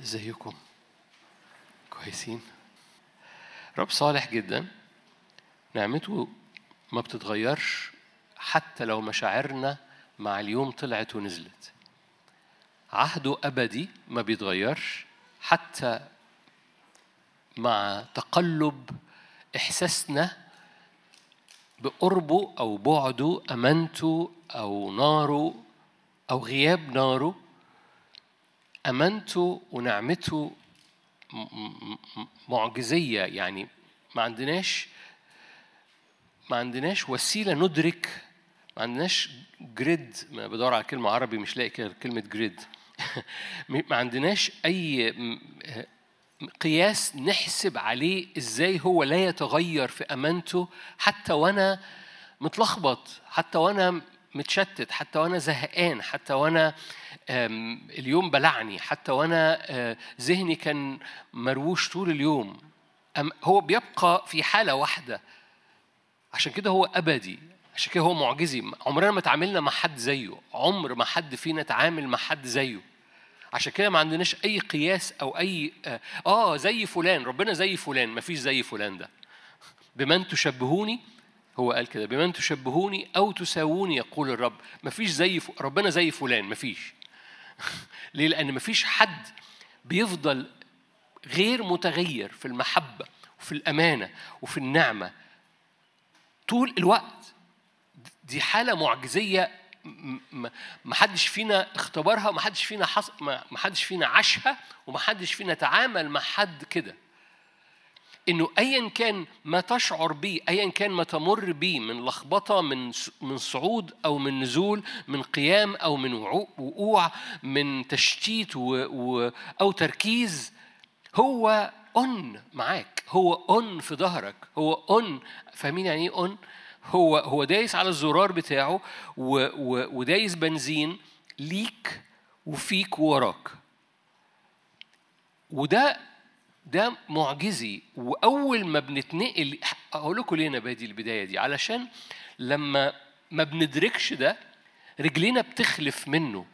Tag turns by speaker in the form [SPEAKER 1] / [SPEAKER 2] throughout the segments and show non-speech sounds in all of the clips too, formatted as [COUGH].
[SPEAKER 1] ازيكم كويسين. رب صالح جدا. نعمته ما بتتغيرش حتى لو مشاعرنا مع اليوم طلعت ونزلت. عهده أبدي ما بيتغيرش حتى مع تقلب إحساسنا بقربه أو بعده أمانته أو ناره أو غياب ناره أمانته ونعمته م- م- م- معجزية يعني ما عندناش ما عندناش وسيلة ندرك ما عندناش جريد ما بدور على كلمة عربي مش لاقي كلمة جريد [LAUGHS] ما عندناش أي م- قياس نحسب عليه إزاي هو لا يتغير في امانته حتى وأنا متلخبط حتى وأنا متشتت حتى وأنا زهقان حتى وأنا اليوم بلعني حتى وأنا آه، ذهني كان مرووش طول اليوم. هو بيبقى في حالة واحدة. عشان كده هو أبدي عشان كده هو معجزي. عمرنا ما تعاملنا مع حد زيه. عمر ما حد فينا تعامل مع حد زيه. عشان كده ما عندناش أي قياس أو أي آه, آه زي فلان ربنا زي فلان. ما فيش زي فلان ده. بمن تشبهوني هو قال كده بمن تشبهوني أو تساووني يقول الرب ما فيش زي ف... ربنا زي فلان ما فيش [LAUGHS] ليه؟ لأن ما فيش حد بيفضل غير متغير في المحبة وفي الأمانة وفي النعمة طول الوقت. دي حالة معجزية م- م- ما حدش فينا اختبرها ما حدش فينا حص... ما ما حدش فينا عاشها وما حدش فينا تعامل مع حد كده. إنه ايا كان ما تشعر به ايا كان ما تمر به من لخبطة من من صعود أو من نزول من قيام أو من وقوع من تشتيت و... و... أو تركيز هو on معاك هو on في ظهرك هو on فاهمين يعني إيه on هو هو دايس على الزرار بتاعه و و ودايس بنزين ليك وفيك ووراك. وده ده معجزي وأول ما بنتنقل أقول لكم ليه أنا بادي البداية دي. علشان لما ما بندركش ده رجلينا بتخلف منه.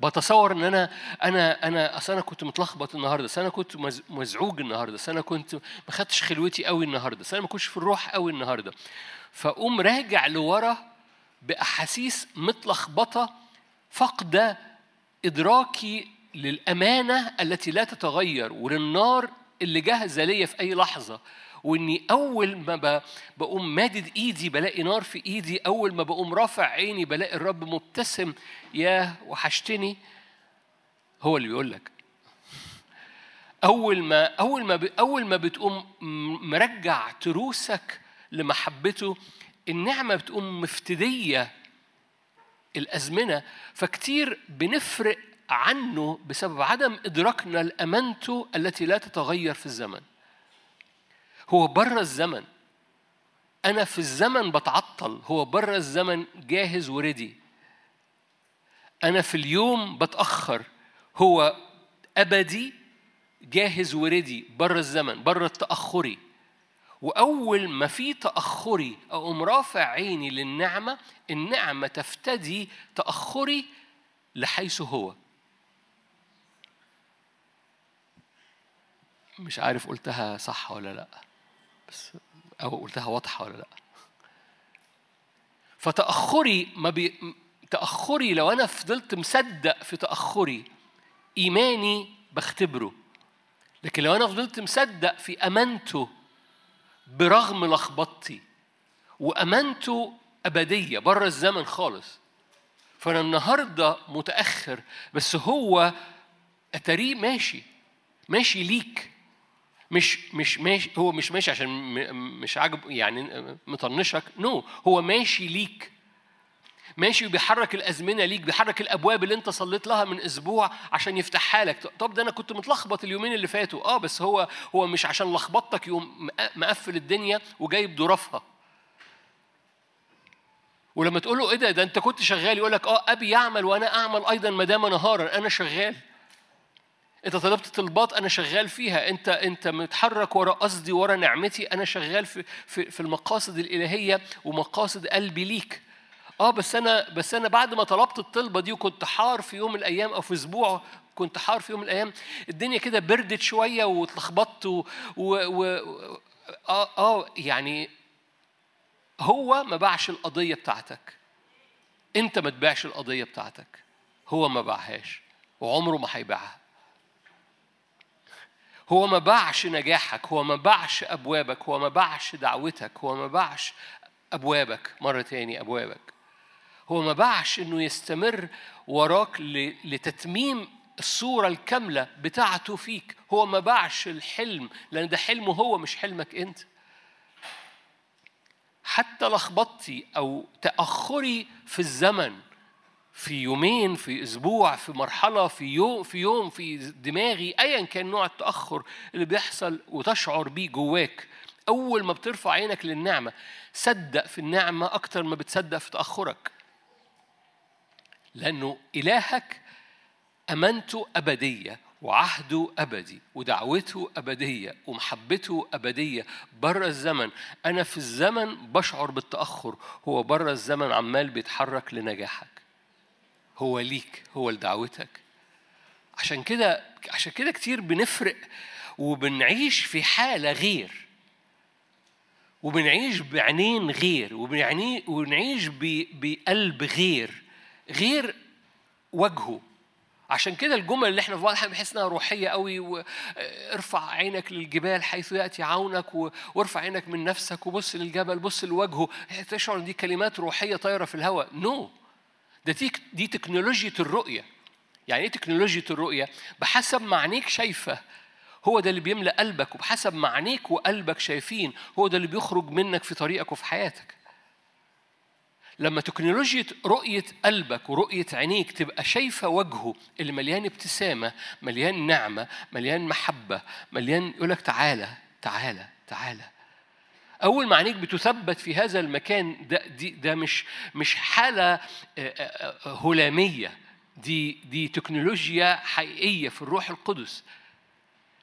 [SPEAKER 1] بتصور إن أنا أنا أنا أصل أنا كنت متلخبط النهارده أصل أنا كنت مز- مزعوج النهارده أصل أنا كنت ما خدتش خلوتي قوي النهارده أصل أنا ما كنتش في الروح قوي النهارده. فأقوم راجع لورا بأحاسيس متلخبطة فاقدة إدراكي للأمانة التي لا تتغير وللنار اللي جاهزة ليا في أي لحظة وإني أول ما بقوم مادد إيدي بلاقي نار في إيدي أول ما بقوم رافع عيني بلاقي الرب مبتسم ياه وحشتني. هو اللي بيقول لك. أول ما أول ما أول ما بتقوم مرجع تروسك لمحبته النعمة بتقوم مفتدية الأزمنة فكتير بنفرق عنه بسبب عدم إدراكنا لامانته التي لا تتغير في الزمن. هو بره الزمن. أنا في الزمن بتعطل. هو بره الزمن جاهز وردي. أنا في اليوم بتأخر. هو أبدي جاهز وردي بره الزمن بره التاخري وأول ما في تأخري أقوم رافع عيني للنعمة النعمة تفتدي تأخري لحيث هو. مش عارف قلتها صح ولا لأ. بس أو قلتها واضحة ولا لأ. فتأخري ما بي تأخري لو أنا فضلت مصدق في تأخري إيماني بختبره. لكن لو أنا فضلت مصدق في امانته برغم لخبطتي وامانته أبدية بره الزمن خالص فأنا النهارده متأخر بس هو أتاريه ماشي ماشي ليك. مش مش ماشي هو مش ماشي عشان مش عاجب يعني مطنشك. نو no. هو ماشي ليك. ماشي وبيحرك الأزمنة ليك بيحرك الأبواب اللي أنت صليت لها من أسبوع عشان يفتحها لك. طب ده أنا كنت متلخبط اليومين اللي فاتوا. آه بس هو هو مش عشان لخبطتك يقوم مق- مقفل الدنيا وجايب ظرافها ولما تقول له إيه ده ده أنت كنت شغال يقول لك آه أبي يعمل وأنا أعمل أيضا ما دام نهارا أنا شغال. انت طلبت طلبات أنا شغال فيها. انت انت متحرك ورا قصدي ورا نعمتي. أنا شغال في في في المقاصد الإلهية ومقاصد قلبي ليك. آه بس أنا بس أنا بعد ما طلبت الطلبة دي وكنت حار في يوم من الأيام أو في أسبوع كنت حار في يوم من الأيام الدنيا كده بردت شوية واتلخبطت و... و... و... آه آه يعني هو ما باعش القضية بتاعتك. انت ما تبيعش القضية بتاعتك. هو ما باعهاش. وعمره ما هيبيعها. هو ما باعش نجاحك هو ما باعش أبوابك هو ما باعش دعوتك هو ما باعش أبوابك مرة تاني أبوابك. هو ما باعش إنه يستمر وراك لتتميم الصورة الكاملة بتاعته فيك. هو ما باعش الحلم لأن ده حلمه هو مش حلمك أنت. حتى لخبطتي أو تأخري في الزمن في يومين في أسبوع في مرحلة في يوم في يوم في دماغي ايا كان نوع التأخر اللي بيحصل وتشعر بيه جواك. أول ما بترفع عينك للنعمة صدق في النعمة أكتر ما بتصدق في تأخرك. لأنه إلهك أمانته أبدية وعهده أبدي ودعوته أبدية ومحبته أبدية. بره الزمن أنا في الزمن بشعر بالتأخر. هو بره الزمن عمال بيتحرك لنجاحك. هو ليك هو لدعوتك. عشان كده عشان كده كتير بنفرق وبنعيش في حالة غير. وبنعيش بعينين غير وبنعيش بقلب غير غير وجهه. عشان كده الجمل اللي إحنا في بعض بنحس إنها روحية قوي وارفع عينك للجبال حيث يأتي عونك وارفع عينك من نفسك وبص للجبل بص لوجهه. تشعر إن دي كلمات روحية طايرة في الهواء. نو no. ده دي دي تكنولوجيا الرؤية. يعني إيه تكنولوجيا الرؤية؟ بحسب ما عينيك شايفة هو ده اللي بيملأ قلبك وبحسب ما عينيك وقلبك شايفين هو ده اللي بيخرج منك في طريقك وفي حياتك. لما تكنولوجيا رؤية قلبك ورؤية عينيك تبقى شايفة وجهه اللي مليان ابتسامة مليان نعمة مليان محبة مليان يقولك تعالى تعالى تعالى. أول ما عينيك بتثبت في هذا المكان ده دي ده مش مش حالة آه، آه، آه، هلامية دي دي تكنولوجيا حقيقية في الروح القدس.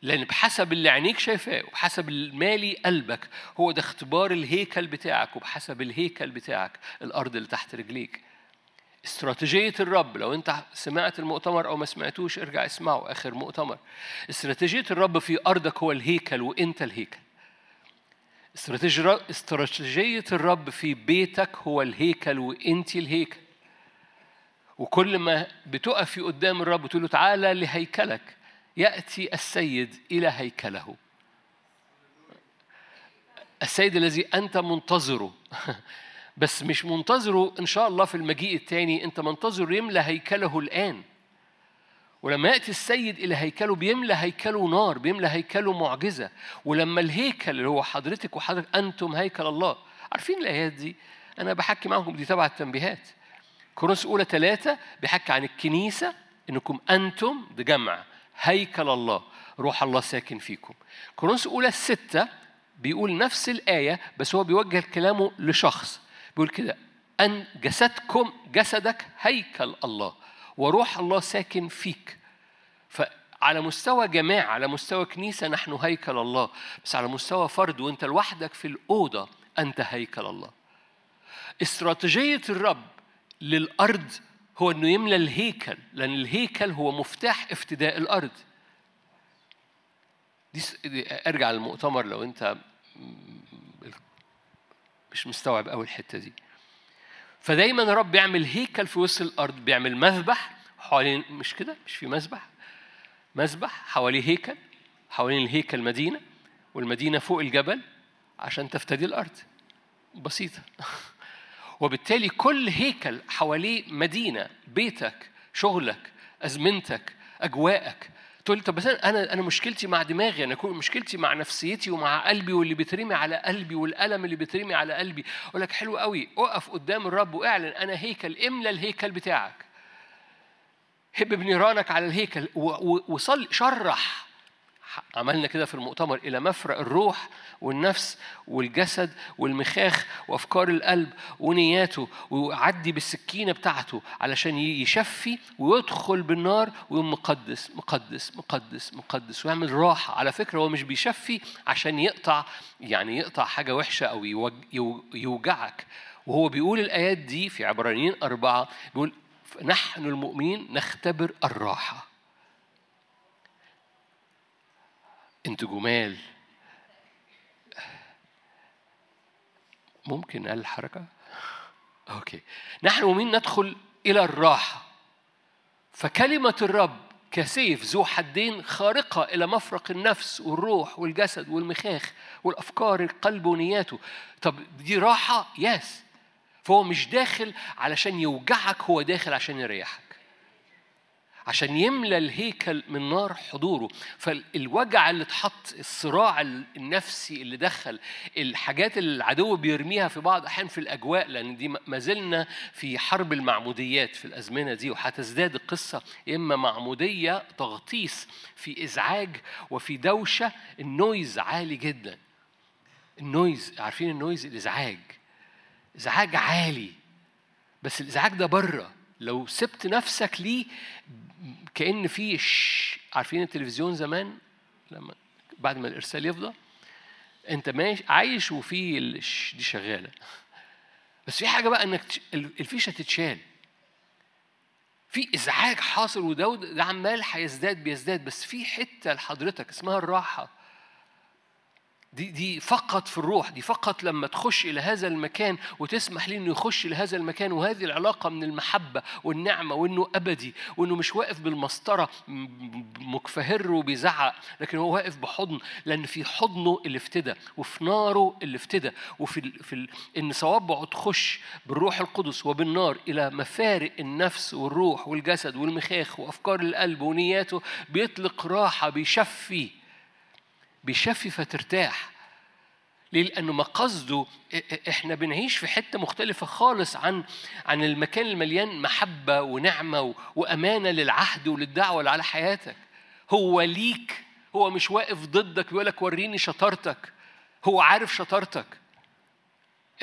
[SPEAKER 1] لأن بحسب اللي عينيك شايفاه وبحسب المالي قلبك هو ده اختبار الهيكل بتاعك وبحسب الهيكل بتاعك الأرض اللي تحت رجليك. استراتيجية الرب لو أنت سمعت المؤتمر أو ما سمعتوش ارجع اسمعه آخر مؤتمر. استراتيجية الرب في أرضك هو الهيكل وأنت الهيكل. استراتيجية الرب في بيتك هو الهيكل وأنت الهيكل. وكل ما بتقفي قدام الرب وتقول له تعالى لهيكلك يأتي السيد إلى هيكله. السيد الذي أنت منتظره. [LAUGHS] بس مش منتظره إن شاء الله في المجيء الثاني أنت منتظر يملى هيكله الآن. ولما يأتي السيد إلى هيكله بيملى هيكله نار بيملى هيكله معجزة. ولما الهيكل اللي هو حضرتك وحضرتك أنتم هيكل الله. عارفين الآيات دي؟ أنا بحكي معاكم دي تبع التنبيهات. كورنثوس أولى ثلاثة بيحكي عن الكنيسة إنكم أنتم ده جمع هيكل الله روح الله ساكن فيكم. كورنثوس أولى ستة بيقول نفس الآية بس هو بيوجه كلامه لشخص. بيقول كده أن جسدكم جسدك هيكل الله. وروح الله ساكن فيك. فعلى مستوى جماعة على مستوى كنيسة نحن هيكل الله. بس على مستوى فرد وانت لوحدك في الأوضة أنت هيكل الله. استراتيجية الرب للأرض هو أنه يملى الهيكل لأن الهيكل هو مفتاح افتداء الأرض. دي ارجع للمؤتمر لو انت مش مستوعب قوي الحتة دي. فدايما الرب بيعمل هيكل في وسط الأرض بيعمل مذبح حوالين مش كده؟ مش في مذبح مذبح حواليه هيكل حوالين الهيكل مدينة والمدينة فوق الجبل عشان تفتدي الأرض. بسيطة. [LAUGHS] وبالتالي كل هيكل حواليه مدينة بيتك شغلك أزمنتك أجواءك تقول لي طب بس أنا أنا مشكلتي مع دماغي أنا مشكلتي مع نفسيتي ومع قلبي واللي بيترمي على قلبي والألم اللي بيترمي على قلبي. أقول لك حلو قوي اقف قدام الرب واعلن أنا هيكل املى الهيكل بتاعك. هب بنيرانك على الهيكل وصل شرح. عملنا كده في المؤتمر إلى مفرق الروح والنفس والجسد والمخاخ وأفكار القلب ونياته ويعدي بالسكينة بتاعته علشان يشفي ويدخل بالنار ويقوم مقدس مقدس مقدس مقدس ويعمل راحة. على فكرة هو مش بيشفي عشان يقطع يعني يقطع حاجة وحشة أو يوجعك. وهو بيقول الآيات دي في عبرانيين أربعة بيقول نحن المؤمنين نختبر الراحة. أنتوا جمال. ممكن أقل حركة؟ أوكي. نحن ومين ندخل إلى الراحة؟ فكلمة الرب كسيف ذو حدين خارقة إلى مفرق النفس والروح والجسد والمخاخ والأفكار القلب ونياته. طب دي راحة؟ يس فهو مش داخل علشان يوجعك هو داخل عشان يريحك. عشان يملى الهيكل من نار حضوره. فالوجع اللي اتحط الصراع النفسي اللي دخل الحاجات اللي العدو بيرميها في بعض أحيان في الأجواء لأن دي ما زلنا في حرب المعموديات في الأزمنة دي وهتزداد القصة. إما معمودية تغطيس في إزعاج وفي دوشة ال noise عالي جدا. ال noise عارفين ال noise؟ الإزعاج. إزعاج عالي. بس الإزعاج ده بره. لو سبت نفسك ليه كأن في عارفين التلفزيون زمان؟ لما بعد ما الإرسال يفضى؟ أنت ماشي عايش وفي دي شغالة. بس في حاجة بقى إنك الفيشة تتشال. في إزعاج حاصل وده ده عمال هيزداد بيزداد. بس في حتة لحضرتك اسمها الراحة. دي دي فقط في الروح دي فقط لما تخش إلى هذا المكان وتسمح لي إنه يخش إلى هذا المكان. وهذه العلاقة من المحبة والنعمة وإنه أبدي وإنه مش واقف بالمسطرة مكفهر وبيزعق لكن هو واقف بحضن لأن في حضنه اللي افتدى وفي ناره اللي افتدى وفي ال في ال إن صوابعه تخش بالروح القدس وبالنار إلى مفارق النفس والروح والجسد والمخاخ وأفكار القلب ونياته بيطلق راحة بيشفي. بيشفي فترتاح ليه؟ لأنه مقصده إحنا بنعيش في حتة مختلفة خالص عن عن المكان المليان محبة ونعمة وأمانة للعهد وللدعوة اللي على حياتك. هو ليك هو مش واقف ضدك بيقول لك وريني شطارتك. هو عارف شطارتك.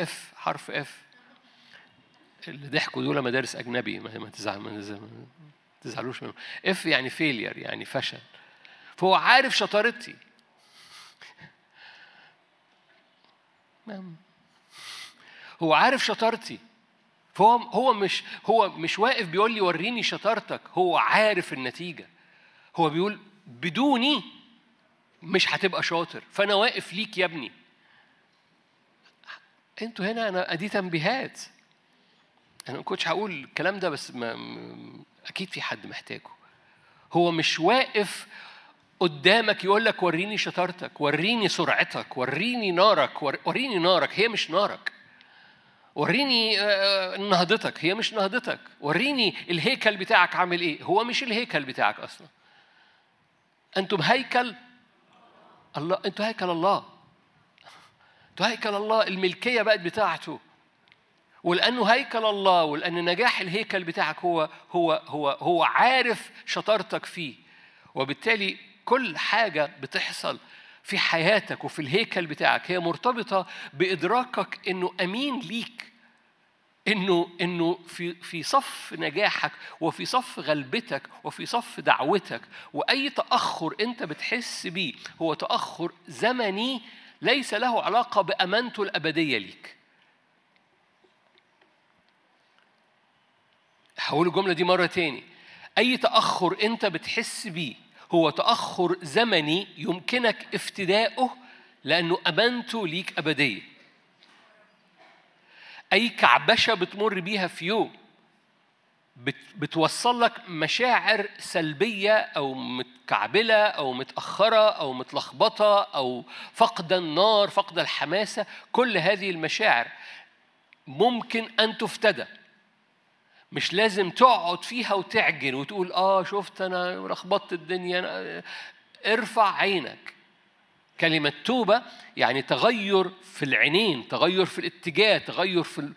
[SPEAKER 1] F حرف F. اللي ضحكوا دول مدارس أجنبي ما ما تزعلوش منهم. F يعني failure يعني فشل. فهو عارف شطارتي. هو عارف شطارتي. فهو هو مش هو مش واقف بيقول لي وريني شطارتك هو عارف النتيجة. هو بيقول بدوني مش هتبقى شاطر فأنا واقف ليك يا ابني. أنتوا هنا أنا أدي تنبيهات. أنا ما كنتش هقول الكلام ده بس ما أكيد في حد محتاجه. هو مش واقف قدامك يقول لك وريني شطارتك وريني سرعتك وريني نارك وريني نارك هي مش نارك. وريني آه، نهضتك هي مش نهضتك. وريني الهيكل بتاعك عامل إيه. هو مش الهيكل بتاعك أصلا. أنتم هيكل الله أنتوا هيكل الله. أنتوا هيكل الله الملكية بقت بتاعته. ولأنه هيكل الله ولأن نجاح الهيكل بتاعك هو هو هو هو عارف شطارتك فيه. وبالتالي كل حاجة بتحصل في حياتك وفي الهيكل بتاعك. هي مرتبطة بإدراكك إنه أمين ليك إنه إنه في في صف نجاحك وفي صف غلبتك وفي صف دعوتك. وأي تأخر أنت بتحس بيه هو تأخر زمني ليس له علاقة بأمانته الأبدية ليك. هقول الجملة دي مرة تاني. أي تأخر أنت بتحس بيه هو تأخر زمني يمكنك افتداؤه لأنه أمانته ليك أبدية. أي كعبشة بتمر بيها في يوم بتوصل لك مشاعر سلبية أو متكعبلة أو متأخرة أو متلخبطة أو فقد النار فقد الحماسة كل هذه المشاعر ممكن أن تفتدى. مش لازم تقعد فيها وتعجن وتقول آه شفت أنا لخبطت الدنيا أنا ارفع عينك. كلمة توبة يعني تغير في العينين تغير في الاتجاه تغير في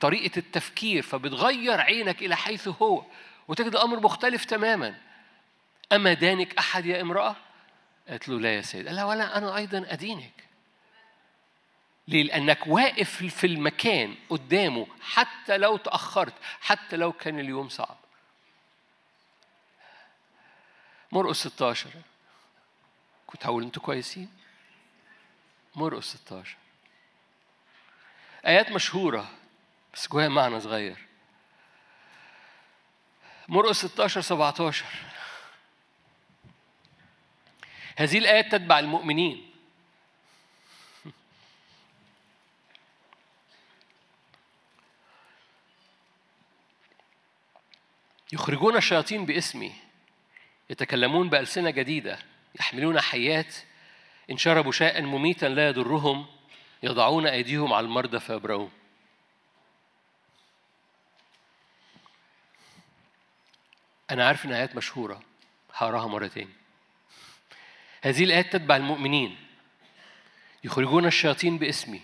[SPEAKER 1] طريقة التفكير فبتغير عينك إلى حيث هو وتجد أمر مختلف تماما. أما دانك أحد يا امرأة؟ قالت له لا يا سيد. قال لها ولا أنا أيضا أدينك. ليه؟ لأنك واقف في المكان قدامه حتى لو تأخرت حتى لو كان اليوم صعب. مرقس 16 كنت هقول أنتوا كويسين؟ مرقس 16 آيات مشهورة بس جواها معنى صغير. مرقس 16 17 هذه الآيات تتبع المؤمنين. يخرجون الشياطين باسمي يتكلمون بألسنة جديدة يحملون حيات إن شربوا شاء مميتا لا يضرهم يضعون أيديهم على المرضى فيبرؤون. أنا عارف إن آيات مشهورة هقراها مرتين. هذه الآيات تتبع المؤمنين. يخرجون الشياطين باسمي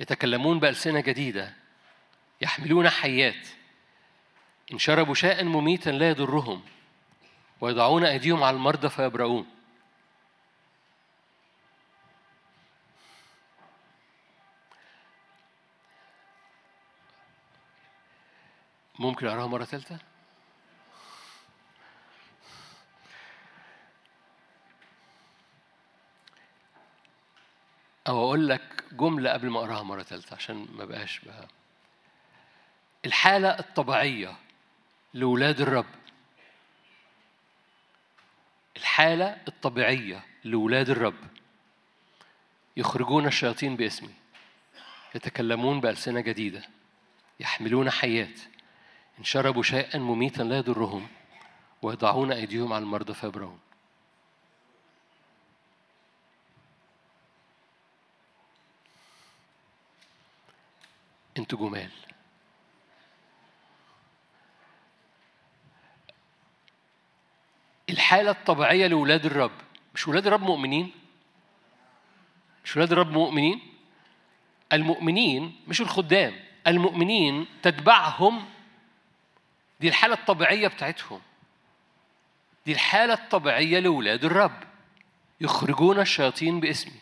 [SPEAKER 1] يتكلمون بألسنة جديدة يحملون حيات. إن شربوا شاء مميتا لا يضرهم ويضعون أيديهم على المرضى فيبرؤون ممكن أقراها مرة ثالثة؟ أو أقول لك جملة قبل ما أقراها مرة ثالثة عشان ما بقاش بقى الحالة الطبيعية لولاد الرب. الحالة الطبيعية لولاد الرب. يخرجون الشياطين باسمي. يتكلمون بألسنة جديدة. يحملون حيات. إن شربوا شيئا مميتا لا يضرهم. ويضعون أيديهم على المرضى فيبرون أنتوا جمال. الحالة الطبيعية لولاد الرب. مش ولاد الرب مؤمنين؟ مش ولاد الرب مؤمنين؟ المؤمنين مش الخدام. المؤمنين تتبعهم. دي الحالة الطبيعية بتاعتهم. دي الحالة الطبيعية لولاد الرب. يخرجون الشياطين باسمي.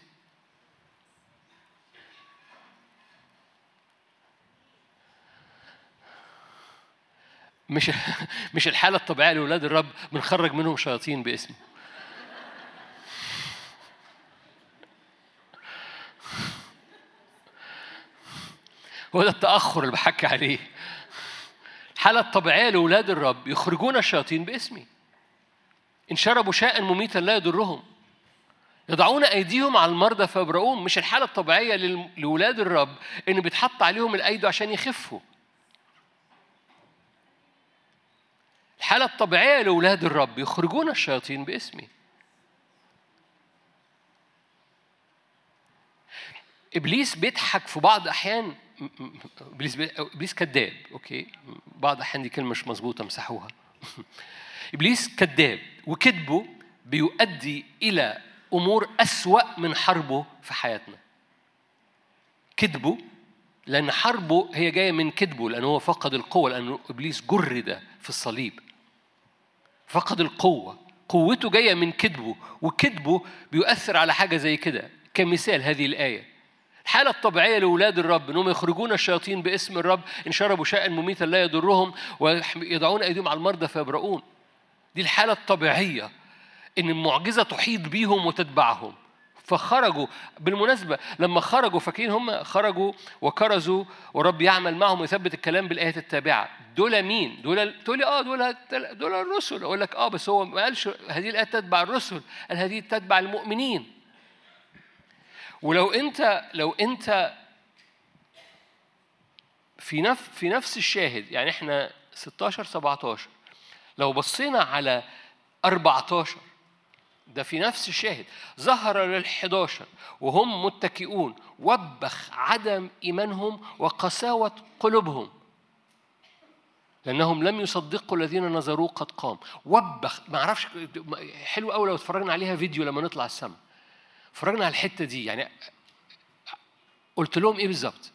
[SPEAKER 1] مش [LAUGHS] مش الحالة الطبيعية لأولاد الرب بنخرج منهم شياطين باسمه هو ده التأخر اللي بحكي عليه. الحالة الطبيعية لأولاد الرب يخرجون الشياطين باسمي. إن شربوا شاء مميتا لا يضرهم. يضعون أيديهم على المرضى فيبرؤون. مش الحالة الطبيعية لأولاد الرب إن بيتحط عليهم الأيدي عشان يخفوا. الحالة الطبيعية لأولاد الرب يخرجون الشياطين باسمي. إبليس بيضحك في بعض أحيان إبليس بي... إبليس كذاب okay؟ بعض الأحيان دي كلمة مش مظبوطة امسحوها. [LAUGHS] إبليس كذاب وكذبه بيؤدي إلى أمور أسوأ من حربه في حياتنا. كذبه لأن حربه هي جاية من كذبه لأنه هو فقد القوة لأنه إبليس جرد في الصليب. فقد القوة. قوته جاية من كذبه وكذبه بيؤثر على حاجة زي كده. كمثال هذه الآية. الحالة الطبيعية لأولاد الرب أنهم يخرجون الشياطين باسم الرب إن شربوا شاء مميتا لا يضرهم ويضعون أيديهم على المرضى فيبرؤون. دي الحالة الطبيعية إن المعجزة تحيط بيهم وتتبعهم. فخرجوا. بالمناسبة لما خرجوا فاكرين هم؟ خرجوا وكرزوا ورب يعمل معهم ويثبت الكلام بالآيات التابعة. دول مين؟ دول تقول لي آه دول دول الرسل. أقول لك آه بس هو ما قالش هذه الآيات تتبع الرسل قال هذه تتبع المؤمنين. ولو أنت لو أنت في نفس في نفس الشاهد يعني إحنا 16 17 لو بصينا على 14 ده في نفس الشاهد. ظهر للحداشر وهم متكئون وبخ عدم إيمانهم وقساوة قلوبهم. لأنهم لم يصدقوا الذين نظروه قد قام. وبخ ما أعرفش حلو قوي لو اتفرجنا عليها فيديو لما نطلع السما. اتفرجنا على الحتة دي يعني قلت لهم إيه بالظبط؟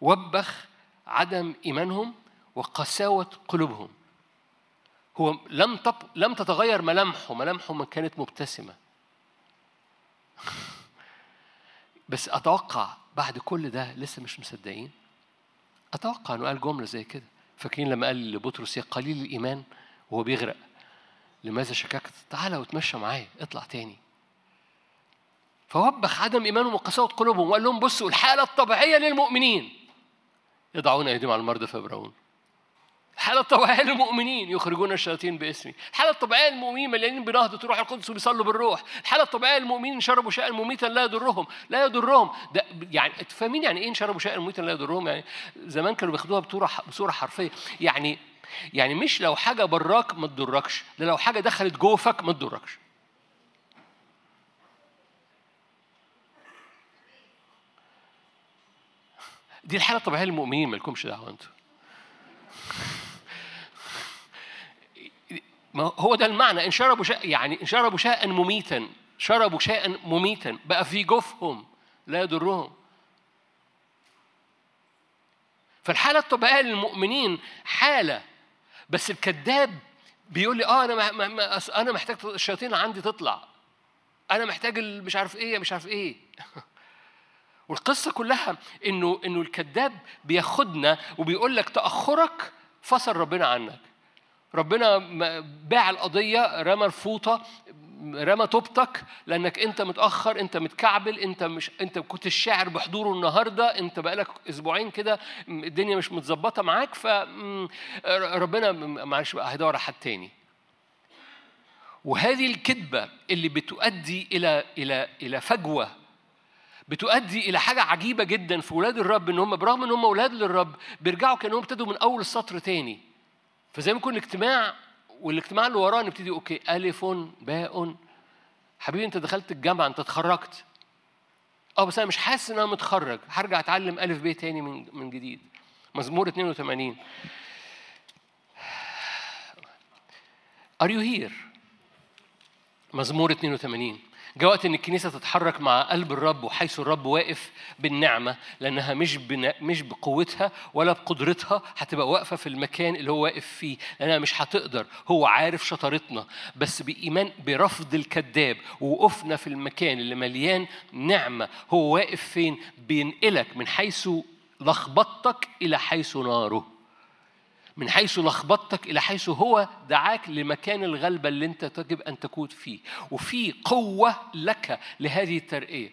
[SPEAKER 1] وبخ عدم إيمانهم وقساوة قلوبهم. هو لم تب... لم تتغير ملامحه. ملامحه ما كانت مبتسمة. [LAUGHS] بس أتوقع بعد كل ده لسه مش مصدقين. أتوقع أنه قال جملة زي كده. فاكرين لما قال لبطرس يا قليل الإيمان وهو بيغرق. لماذا شككت؟ تعالى وتمشى معايا. اطلع تاني. فوبخ عدم إيمانهم وقساوة قلوبهم وقال لهم بصوا الحالة الطبيعية للمؤمنين. يضعون أيديهم على المرضى فيبرؤون الحالة الطبيعية للمؤمنين يخرجون الشياطين باسمي. الحالة الطبيعية للمؤمنين مليانين بنهضة الروح القدس وبيصلوا بالروح. الحالة الطبيعية للمؤمنين شربوا شيئا مميتا لا يضرهم لا يضرهم. ده يعني فاهمين يعني إيه شربوا شيئا مميتا لا يضرهم؟ يعني زمان كانوا بياخدوها بصورة بصورة حرفية. يعني يعني مش لو حاجة براك ما تضركش ده لو حاجة دخلت جوفك ما تضركش. دي الحالة الطبيعية للمؤمنين مالكمش دعوة أنتوا. ما هو ده المعنى. إن شربوا شيء يعني إن شربوا شيئا مميتا. شربوا شيئا مميتا. بقى في جوفهم لا يضرهم. فالحالة الطبيعية للمؤمنين حالة. بس الكذاب بيقول لي آه أنا ما ما أنا محتاج الشياطين عندي تطلع. أنا محتاج مش عارف إيه مش عارف إيه. [LAUGHS] والقصة كلها انه إنه الكذاب بياخدنا وبيقول لك تأخرك فصل ربنا عنك. ربنا باع القضية رمى الفوطة رمى توبتك لأنك أنت متأخر أنت متكعبل أنت مش أنت كنت الشاعر بحضوره النهارده أنت بقالك أسبوعين كده الدنيا مش متظبطة معاك فربنا معلش بقى هيدور على حد تاني. وهذه الكذبة اللي بتؤدي إلى إلى إلى فجوة بتؤدي إلى حاجة عجيبة جدا في ولاد الرب إن هم برغم إن هم أولاد للرب بيرجعوا كأنهم ابتدوا من أول السطر تاني. فزي ما يكون الاجتماع والاجتماع اللي وراه نبتدي أوكي ألف باء. حبيبي أنت دخلت الجامعة أنت اتخرجت. آه بس أنا مش حاسس إن أنا متخرج. هرجع أتعلم ألف ب تاني من من جديد. مزمور 82 Are you here؟ مزمور 82 جاء وقت إن الكنيسة تتحرك مع قلب الرب وحيث الرب واقف بالنعمة لأنها مش بنا مش بقوتها ولا بقدرتها هتبقى واقفة في المكان اللي هو واقف فيه لأنها مش هتقدر هو عارف شطارتنا. بس بإيمان برفض الكذاب ووقوفنا في المكان اللي مليان نعمة هو واقف فين؟ بينقلك من حيث لخبطتك إلى حيث ناره. من حيث لخبطتك إلى حيث هو دعاك لمكان الغلبة اللي أنت تجب أن تكون فيه. وفي قوة لك لهذه الترقية.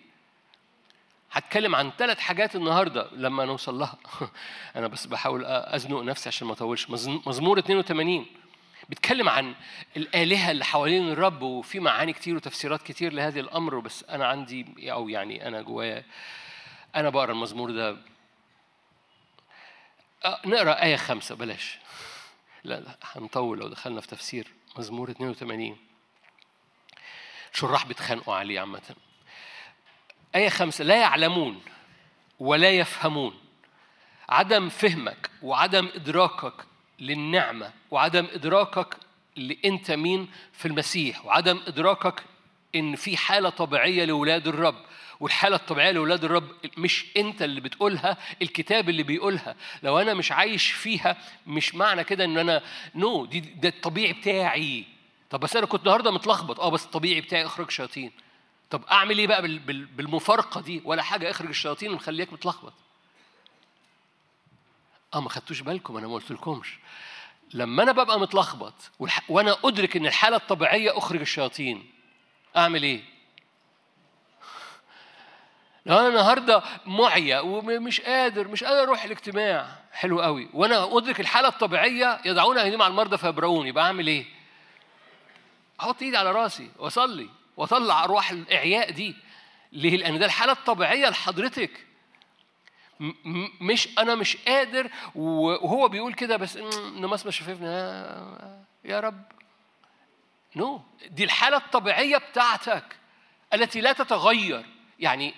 [SPEAKER 1] هتكلم عن ثلاث حاجات النهارده لما نوصل لها. [LAUGHS] أنا بس بحاول أزنق نفسي عشان ما أطولش. مزمور 82 بيتكلم عن الآلهة اللي حوالين الرب وفي معاني كتير وتفسيرات كتير لهذا الأمر. بس أنا عندي أو يعني أنا جوايا أنا بقرأ المزمور ده نقرأ آية خمسة بلاش. لا لا هنطول لو دخلنا في تفسير مزمور 82 شراح بيتخانقوا عليه عامة. آية خمسة لا يعلمون ولا يفهمون. عدم فهمك وعدم إدراكك للنعمة وعدم إدراكك لأنت مين في المسيح وعدم إدراكك إن في حالة طبيعية لأولاد الرب. والحالة الطبيعية لأولاد الرب مش أنت اللي بتقولها الكتاب اللي بيقولها. لو أنا مش عايش فيها مش معنى كده إن أنا نو no, دي ده الطبيعي بتاعي. طب بس أنا كنت النهاردة متلخبط. أه بس الطبيعي بتاعي إخراج شياطين. طب أعمل إيه بقى بالمفارقة دي؟ ولا حاجة إخرج الشياطين ومخليك متلخبط. آه ما خدتوش بالكم أنا ما قلتلكمش. لما أنا ببقى متلخبط وأنا أدرك إن الحالة الطبيعية اخرج الشياطين أعمل إيه؟ لو أنا النهارده معيا ومش قادر مش قادر أروح الاجتماع. حلو قوي. وأنا أدرك الحالة الطبيعية يدعون ايديهم على المرضى فيبرؤون يبقى أعمل إيه؟ أحط إيدي على رأسي وأصلي وأطلع ارواح الإعياء دي. ليه؟ لأن ده الحالة الطبيعية لحضرتك. مش أنا مش قادر وهو بيقول كده بس نمسمس شفافنا يا رب. نو no. دي الحالة الطبيعية بتاعتك التي لا تتغير. يعني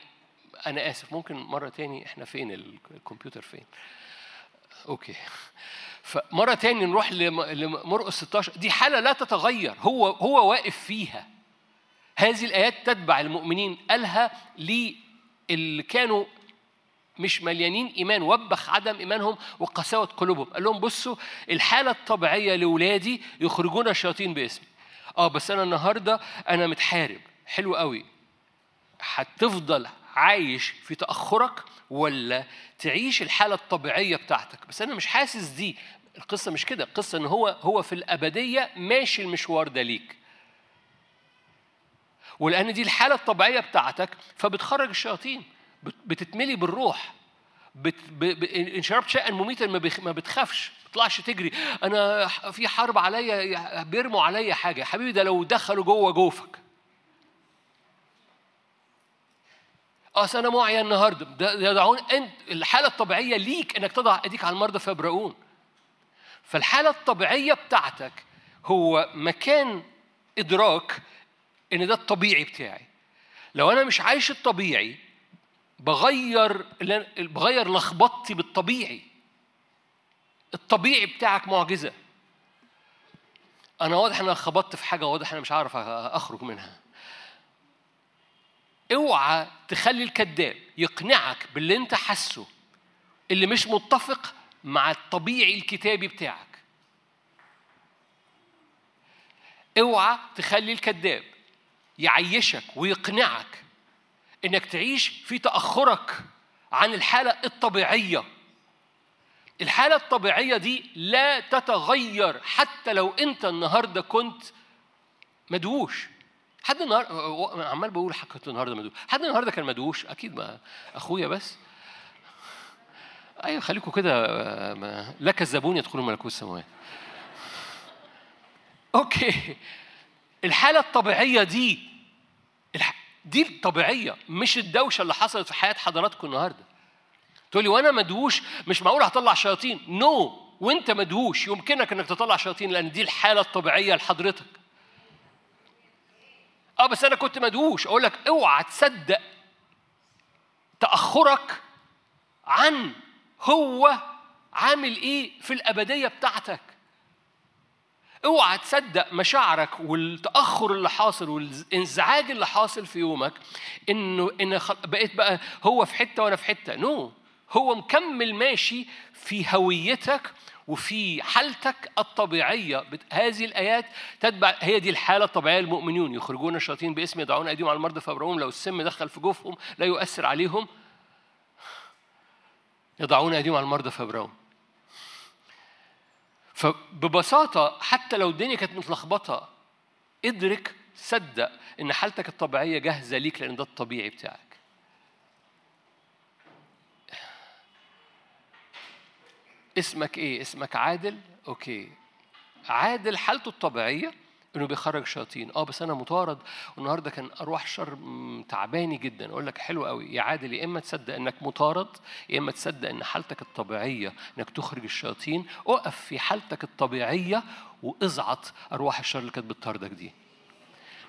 [SPEAKER 1] أنا آسف ممكن مرة تاني إحنا فين؟ الكمبيوتر فين؟ أوكي. فمرة تاني نروح لمرقس 16 دي حالة لا تتغير. هو هو واقف فيها. هذه الآيات تتبع المؤمنين. قالها اللي كانوا مش مليانين إيمان وبخ عدم إيمانهم وقساوة قلوبهم. قال لهم بصوا الحالة الطبيعية لاولادي يخرجون الشياطين باسمي. آه بس أنا النهارده أنا متحارب. حلو قوي هتفضل عايش في تأخرك ولا تعيش الحالة الطبيعية بتاعتك. بس أنا مش حاسس دي. القصة مش كده. القصة إن هو هو في الأبدية ماشي المشوار ده ليك. ولأن دي الحالة الطبيعية بتاعتك فبتخرج الشياطين. بتتملي بالروح. بت... ب... ب... إن شربت شيئا مميتا ما. ما بتخافش. ما تطلعش تجري. أنا في حرب عليا بيرموا عليا حاجة. حبيبي ده لو دخلوا جوه جوفك. اصل أنا معيا النهارده. ده يدعون انت الحالة الطبيعية ليك انك تضع ايديك على المرضى فيبرؤون فالحالة الطبيعية بتاعتك هو مكان إدراك إن ده الطبيعي بتاعي. لو أنا مش عايش الطبيعي بغير بغير لخبطتي بالطبيعي. الطبيعي بتاعك معجزة. أنا واضح إن أنا خبطت في حاجة واضح أنا مش عارف أخرج منها. اوعى تخلي الكذاب يقنعك باللي انت حاسه اللي مش متفق مع الطبيعي الكتابي بتاعك. اوعى تخلي الكذاب يعيشك ويقنعك انك تعيش في تأخرك عن الحالة الطبيعية. الحالة الطبيعية دي لا تتغير حتى لو انت النهارده كنت مدووش حد النهارده عمال بقول حكيت النهارده مدووش حد النهارده كان مدووش أكيد ما. أخويا بس. أيوه خليكم كده لا كذابون يدخلوا ملكوت السماوات. أوكي. الحالة الطبيعية دي دي الطبيعية مش الدوشة اللي حصلت في حياة حضراتكم النهارده. تقول لي وأنا مدووش مش معقول هطلع شياطين؟ نو no. وأنت مدووش يمكنك إنك تطلع شياطين لأن دي الحالة الطبيعية لحضرتك. آه بس أنا كنت مدووش أقول لك اوعى تصدق تأخرك عن هو عامل إيه في الأبدية بتاعتك. اوعى تصدق مشاعرك والتأخر اللي حاصل والانزعاج اللي حاصل في يومك انه ان بقيت بقى هو في حتة وأنا في حتة. نو. no. هو مكمل ماشي في هويتك وفي حالتك الطبيعية. هذه الآيات تتبع هي دي الحالة الطبيعية للمؤمنون يخرجون الشياطين باسم يدعون أيديهم على المرضى فأبرؤهم لو السم دخل في جوفهم لا يؤثر عليهم. يضعون أيديهم على المرضى فأبرؤهم فببساطة حتى لو الدنيا كانت متلخبطة ادرك صدق إن حالتك الطبيعية جاهزة ليك لأن ده الطبيعي بتاعك. اسمك إيه؟ اسمك عادل؟ أوكي. عادل حالته الطبيعية إنه بيخرج شياطين، آه بس أنا مطارد والنهاردة كان أرواح شر تعباني جدا، أقول لك حلو قوي يا عادل يا إما تصدق إنك مطارد يا إما تصدق إن حالتك الطبيعية إنك تخرج الشياطين، اقف في حالتك الطبيعية وإزعط أرواح الشر اللي كانت بتطاردك دي.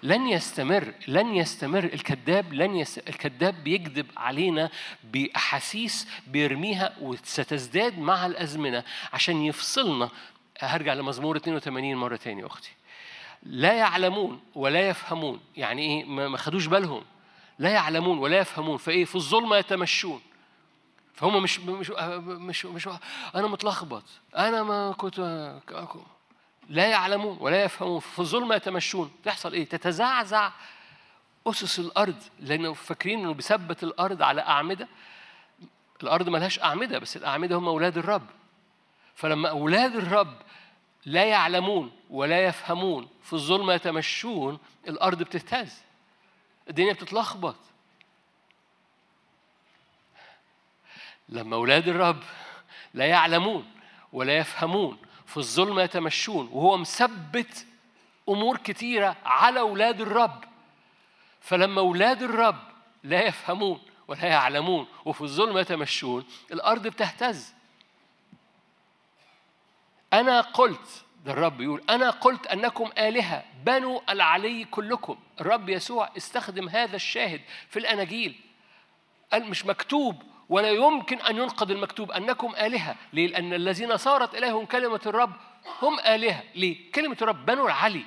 [SPEAKER 1] لن يستمر لن يستمر الكذاب لن يس... الكذاب بيكذب علينا بأحاسيس بيرميها وستزداد مع الأزمنة عشان يفصلنا. هرجع لمزمور 82 مرة تاني أختي. لا يعلمون ولا يفهمون. يعني إيه؟ ما خدوش بالهم. لا يعلمون ولا يفهمون. فإيه؟ في الظلمة يتمشون. فهم مش مش مش, مش أنا متلخبط. أنا ما كنت لا يعلمون ولا يفهمون في الظلمة يتمشون. تحصل إيه؟ تتزعزع أسس الأرض لأنه فاكرين إنه بيثبت الأرض على أعمدة. الأرض ملهاش أعمدة بس الأعمدة هم أولاد الرب. فلما أولاد الرب لا يعلمون ولا يفهمون في الظلمة يتمشون الأرض بتهتز الدنيا بتتلخبط. لما أولاد الرب لا يعلمون ولا يفهمون في الظلمة يتمشون وهو مثبت أمور كتيرة على أولاد الرب. فلما أولاد الرب لا يفهمون ولا يعلمون وفي الظلمة يتمشون الأرض بتهتز. أنا قلت ده الرب يقول أنا قلت أنكم آلهة بنو العلي كلكم. الرب يسوع استخدم هذا الشاهد في الأناجيل. قال مش مكتوب ولا يمكن أن ينقض المكتوب أنكم آلهة ليه؟ لأن الذين صارت إليهم كلمة الرب هم آلهة. ليه؟ كلمة الرب بنو العلي.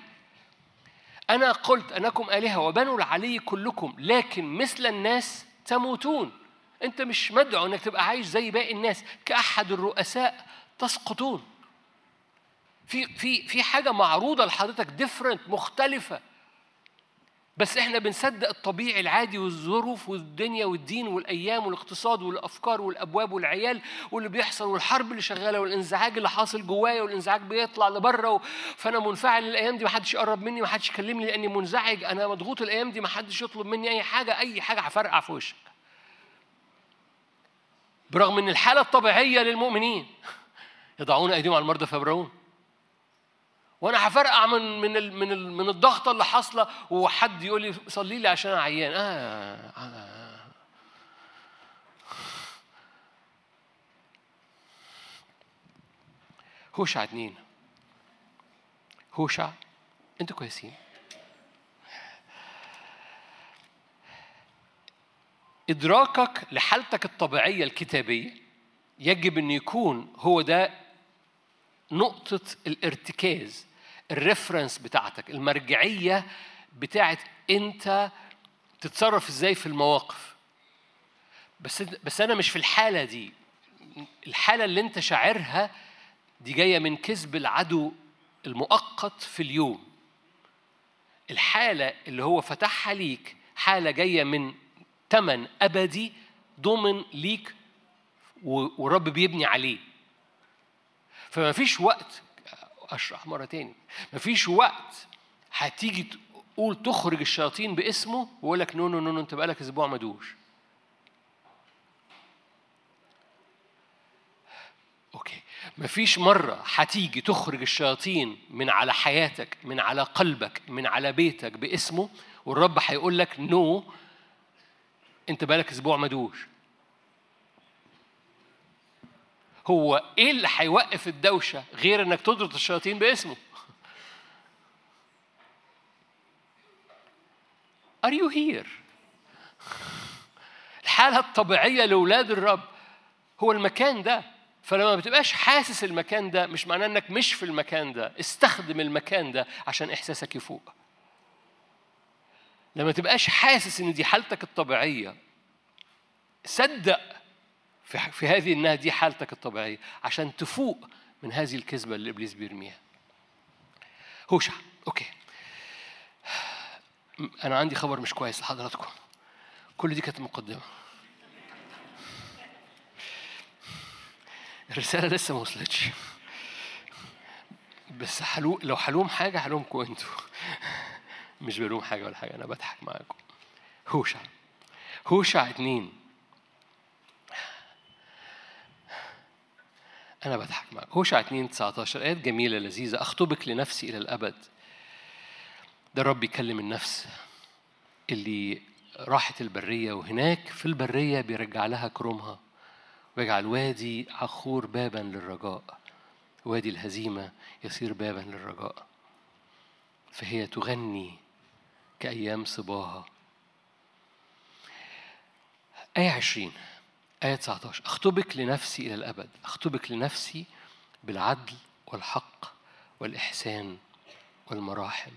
[SPEAKER 1] أنا قلت أنكم آلهة وبنو العلي كلكم لكن مثل الناس تموتون. أنت مش مدعو أنك تبقى عايش زي باقي الناس. كأحد الرؤساء تسقطون. في في في حاجة معروضة لحضرتك ديفرنت مختلفة. بس إحنا بنصدق الطبيعي العادي والظروف والدنيا والدين والأيام والاقتصاد والأفكار والأبواب والعيال واللي بيحصل والحرب اللي شغالة والإنزعاج اللي حاصل جوايا والإنزعاج بيطلع لبره. فأنا منفعل الأيام دي ما حدش يقرب مني ما حدش يكلمني لأني منزعج أنا مضغوط الأيام دي ما حدش يطلب مني أي حاجة أي حاجة هفرقع في وشك برغم إن الحالة الطبيعية للمؤمنين [LAUGHS] يضعون أيديهم على المرضى فيبرؤون وأنا هفرقع من من ال من ال من الضغطة اللي حاصلة وحد يقول لي صلي لي عشان أنا عيان. آه, آه. هوشع اتنين. هوشع. أنتوا كويسين. إدراكك لحالتك الطبيعية الكتابية يجب أن يكون هو ده نقطة الارتكاز الريفرنس بتاعتك المرجعية بتاعت انت تتصرف إزاي في المواقف. بس بس أنا مش في الحالة دي. الحالة اللي انت شاعرها دي جاية من كذب العدو المؤقت في اليوم. الحالة اللي هو فتحها ليك حالة جاية من ثمن أبدي ضمن ليك ورب بيبني عليه. فما فيش وقت أشرح مره تاني ما فيش وقت هتيجي تقول تخرج الشياطين باسمه ويقول لك no no no انت بقالك أسبوع ما دوش. okay. مفيش مرة هتيجي تخرج الشياطين من على حياتك من على قلبك من على بيتك باسمه والرب هيقول لك نو انت بقالك أسبوع ما دوش. هو إيه اللي هيوقف الدوشة غير إنك تطرد الشياطين باسمه؟ Are you here؟ الحالة الطبيعية لأولاد الرب هو المكان ده فلما ما بتبقاش حاسس المكان ده مش معناه إنك مش في المكان ده. استخدم المكان ده عشان إحساسك يفوق. لما تبقاش حاسس إن دي حالتك الطبيعية صدق في, في هذه إنها دي حالتك الطبيعية عشان تفوق من هذه الكذبة اللي إبليس بيرميها. هوشع. أوكي. أنا عندي خبر مش كويس لحضراتكم. كل دي كانت مقدمة. الرسالة لسه ما وصلتش. بس حلو لو حلوم حاجة حلومكم أنتوا مش بلوم حاجة ولا حاجة أنا بضحك معاكم. هوشع. هوشع اتنين. أنا بضحك معك. هوشع 2 19 آيات جميلة لذيذة. أخطبك لنفسي إلى الأبد. ده الرب يكلم النفس اللي راحت البرية وهناك في البرية بيرجع لها كرمها. ويجعل وادي عخور بابا للرجاء. وادي الهزيمة يصير بابا للرجاء. فهي تغني كأيام صباها. آية عشرين. آية 19 أخطبك لنفسي إلى الأبد. أخطبك لنفسي بالعدل والحق والإحسان والمراحم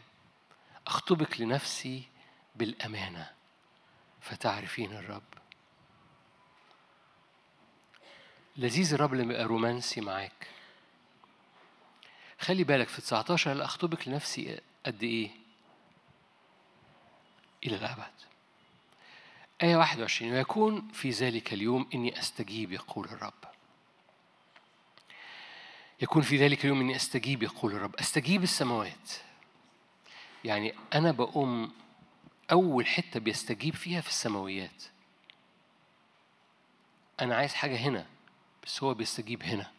[SPEAKER 1] أخطبك لنفسي بالأمانة. فتعرفين الرب. لذيذ الرب لما يبقى رومانسي معاك. خلي بالك في 19 أخطبك لنفسي قد إيه؟ إلى الأبد. آية 21 ويكون في ذلك اليوم إني أستجيب يقول الرب. يكون في ذلك اليوم إني أستجيب يقول الرب. أستجيب السماوات. يعني أنا بقوم أول حتة بيستجيب فيها في السماويات. أنا عايز حاجة هنا بس هو بيستجيب هنا.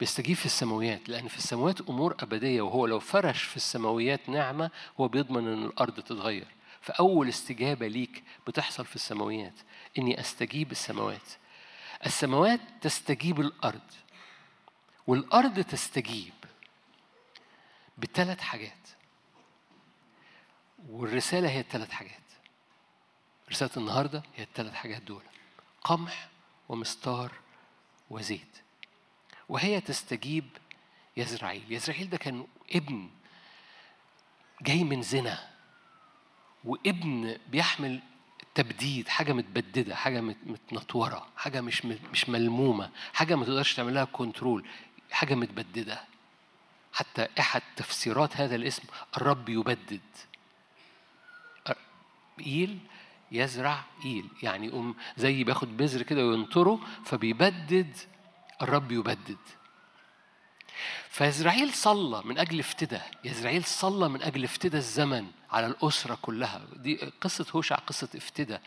[SPEAKER 1] بيستجيب في السماويات لأن في السماوات أمور أبدية وهو لو فرش في السماويات نعمة هو بيضمن أن الأرض تتغير. فأول استجابة ليك بتحصل في السماويات إني أستجيب السماوات. السماوات تستجيب الأرض والأرض تستجيب بثلاث حاجات. والرسالة هي الثلاث حاجات. رسالة النهاردة هي الثلاث حاجات دول قمح ومستار وزيت. وهي تستجيب يزرعيل. يزرعيل ده كان ابن جاي من زنا. وابن بيحمل تبديد حاجة متبددة حاجة متنطورة حاجة مش مش ملمومة حاجة ما تقدرش تعمل لها كنترول حاجة متبددة. حتى أحد تفسيرات هذا الاسم الرب يبدد. إيل يزرع إيل. يعني يقوم زي بياخد بذر كده وينطره فبيبدد الرب يبدد. فإسرائيل صلى من أجل افتداء إسرائيل صلى من أجل افتداء الزمن. على الأسرة كلها. دي قصة هوشع قصة افتداء.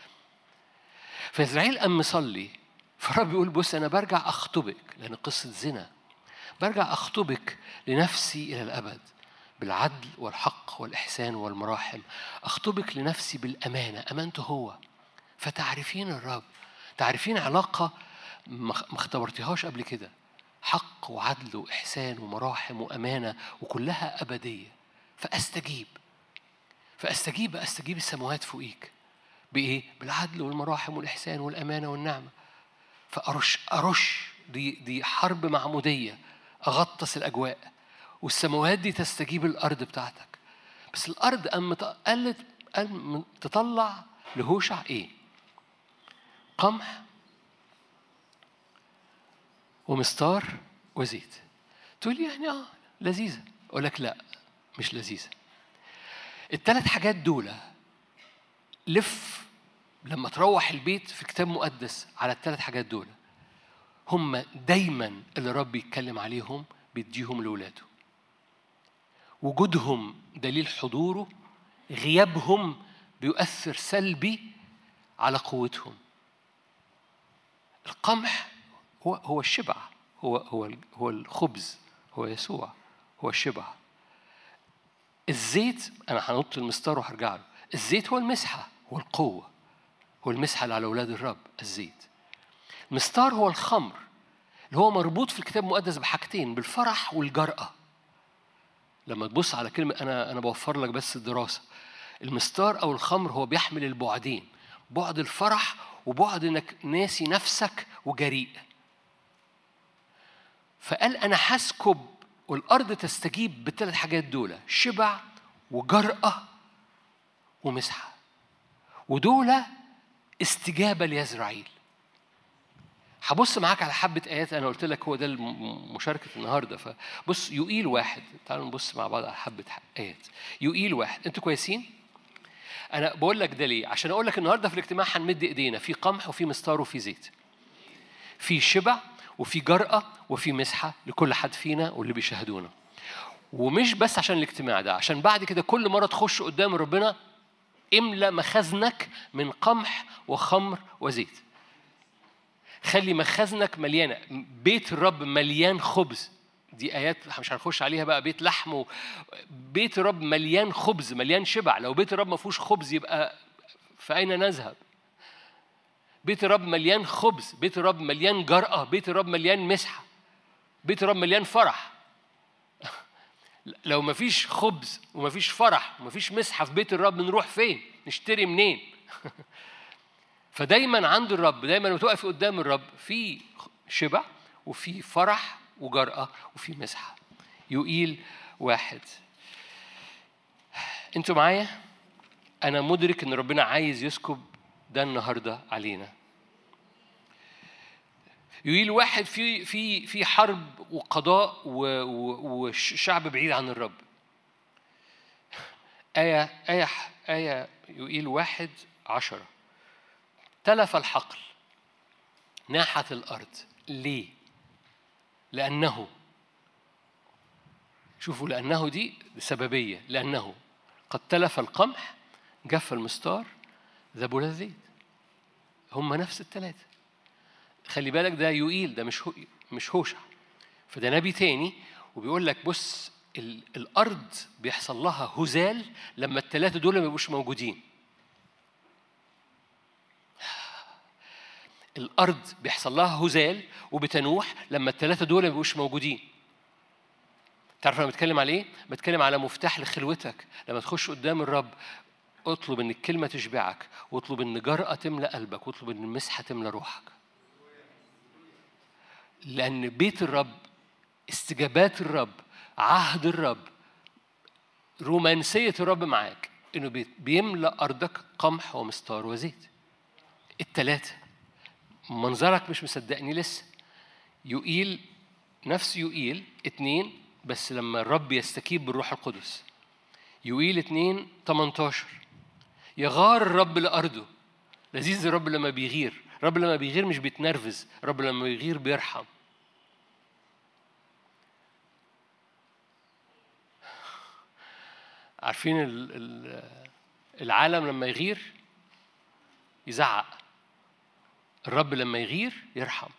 [SPEAKER 1] فإسرائيل قام مصلي فالرب يقول بص أنا برجع أخطبك لأن قصة زنا. برجع أخطبك لنفسي إلى الأبد بالعدل والحق والإحسان والمراحم أخطبك لنفسي بالأمانة. أمانته هو. فتعرفين الرب. تعرفين علاقة ما اختبرتيهاش قبل كده. حق وعدل وإحسان ومراحم وأمانة وكلها أبدية. فأستجيب. فأستجيب أستجيب السماوات فوقيك. بإيه؟ بالعدل والمراحم والإحسان والأمانة والنعمة. فأرش أرش. دي دي حرب معمودية. أغطس الأجواء. والسماوات دي تستجيب الأرض بتاعتك. بس الأرض قامت قالت تطلع لهوشع إيه؟ قمح ومستار وزيت. تقول يعني آه لذيذة. أقول لك لا مش لذيذة. الثلاث حاجات دول لف لما تروح البيت في كتاب مقدس على الثلاث حاجات دول هم دايما اللي رب يتكلم عليهم بيديهم لولاده. وجودهم دليل حضوره غيابهم بيؤثر سلبي على قوتهم. القمح هو هو الشبع هو هو هو الخبز هو يسوع هو الشبع. الزيت أنا هنط المستار وهرجع له. الزيت هو المسحة هو القوة هو المسحة اللي على أولاد الرب الزيت. المستار هو الخمر اللي هو مربوط في الكتاب المقدس بحاجتين بالفرح والجرأة. لما تبص على كلمة أنا أنا بوفر لك بس الدراسة. المستار أو الخمر هو بيحمل البعدين بعد الفرح وبعد إنك ناسي نفسك وجريء. فقال أنا هسكب والأرض تستجيب بالثلاث حاجات دول شبع وجرأة ومسحة. ودول استجابة ليزرعيل. هبص معاك على حبة آيات أنا قلت لك هو ده مشاركة النهاردة. فبص يقيل واحد. تعالوا نبص مع بعض على حبة آيات. يقيل واحد. أنتوا كويسين؟ أنا بقول لك ده ليه؟ عشان أقول لك النهاردة في الاجتماع هنمد إيدينا. في قمح وفي مستار وفي زيت. في شبع وفي جرأة وفي مسحة لكل حد فينا واللي بيشاهدونا. ومش بس عشان الاجتماع ده عشان بعد كده كل مرة تخش قدام ربنا املى مخازنك من قمح وخمر وزيت. خلي مخازنك مليانة بيت الرب مليان خبز. دي آيات مش هنخش عليها بقى بيت لحم و... بيت الرب مليان خبز مليان شبع. لو بيت الرب ما فيهوش خبز يبقى فأين نذهب؟ بيت الرب مليان خبز بيت الرب مليان جرأة بيت الرب مليان مسحة بيت الرب مليان فرح. [LAUGHS] لو ما فيش خبز وما فيش فرح وما فيش مسحة في بيت الرب نروح فين؟ نشتري منين؟ [LAUGHS] فدايما عند الرب دايما لما تقف قدام الرب في شبع وفي فرح وجرأة وفي مسحة. يقيل واحد. أنتوا معايا؟ أنا مدرك إن ربنا عايز يسكب ده النهارده علينا. يقيل واحد في في في حرب وقضاء وشعب بعيد عن الرب. آية آية آية يقيل واحد عشرة. تلف الحقل ناحت الأرض. ليه؟ لأنه شوفوا لأنه دي سببية. لأنه قد تلف القمح جف المستار ذبل الزيت. هم نفس الثلاثة خلي بالك ده يوئيل ده مش هو مش هوشع فده نبي تاني وبيقول لك بص الأرض بيحصل لها هزال لما الثلاثة دول ما يبقوش موجودين الأرض بيحصل لها هزال وبتنوح لما الثلاثة دول ما بيبقوش موجودين. تعرف أنا بتكلم على إيه؟ بتكلم على مفتاح لخلوتك، لما تخش قدام الرب اطلب إن الكلمة تشبعك، واطلب إن جرأة تملى قلبك، واطلب إن المسحة تملى روحك. لأن بيت الرب استجابات الرب عهد الرب رومانسية الرب معاك إنه بيملأ أرضك قمح ومستار وزيت. التلاتة منظرك مش مصدقني لسه يقيل نفس يقيل اتنين بس لما الرب يستكيب بالروح القدس يقيل اتنين 18 يغار الرب لأرضه. لذيذ الرب لما بيغير. الرب لما بيغير مش بيتنرفز. الرب لما بيغير بيرحم. عارفين العالم لما يغير يزعق. الرب لما يغير يرحم.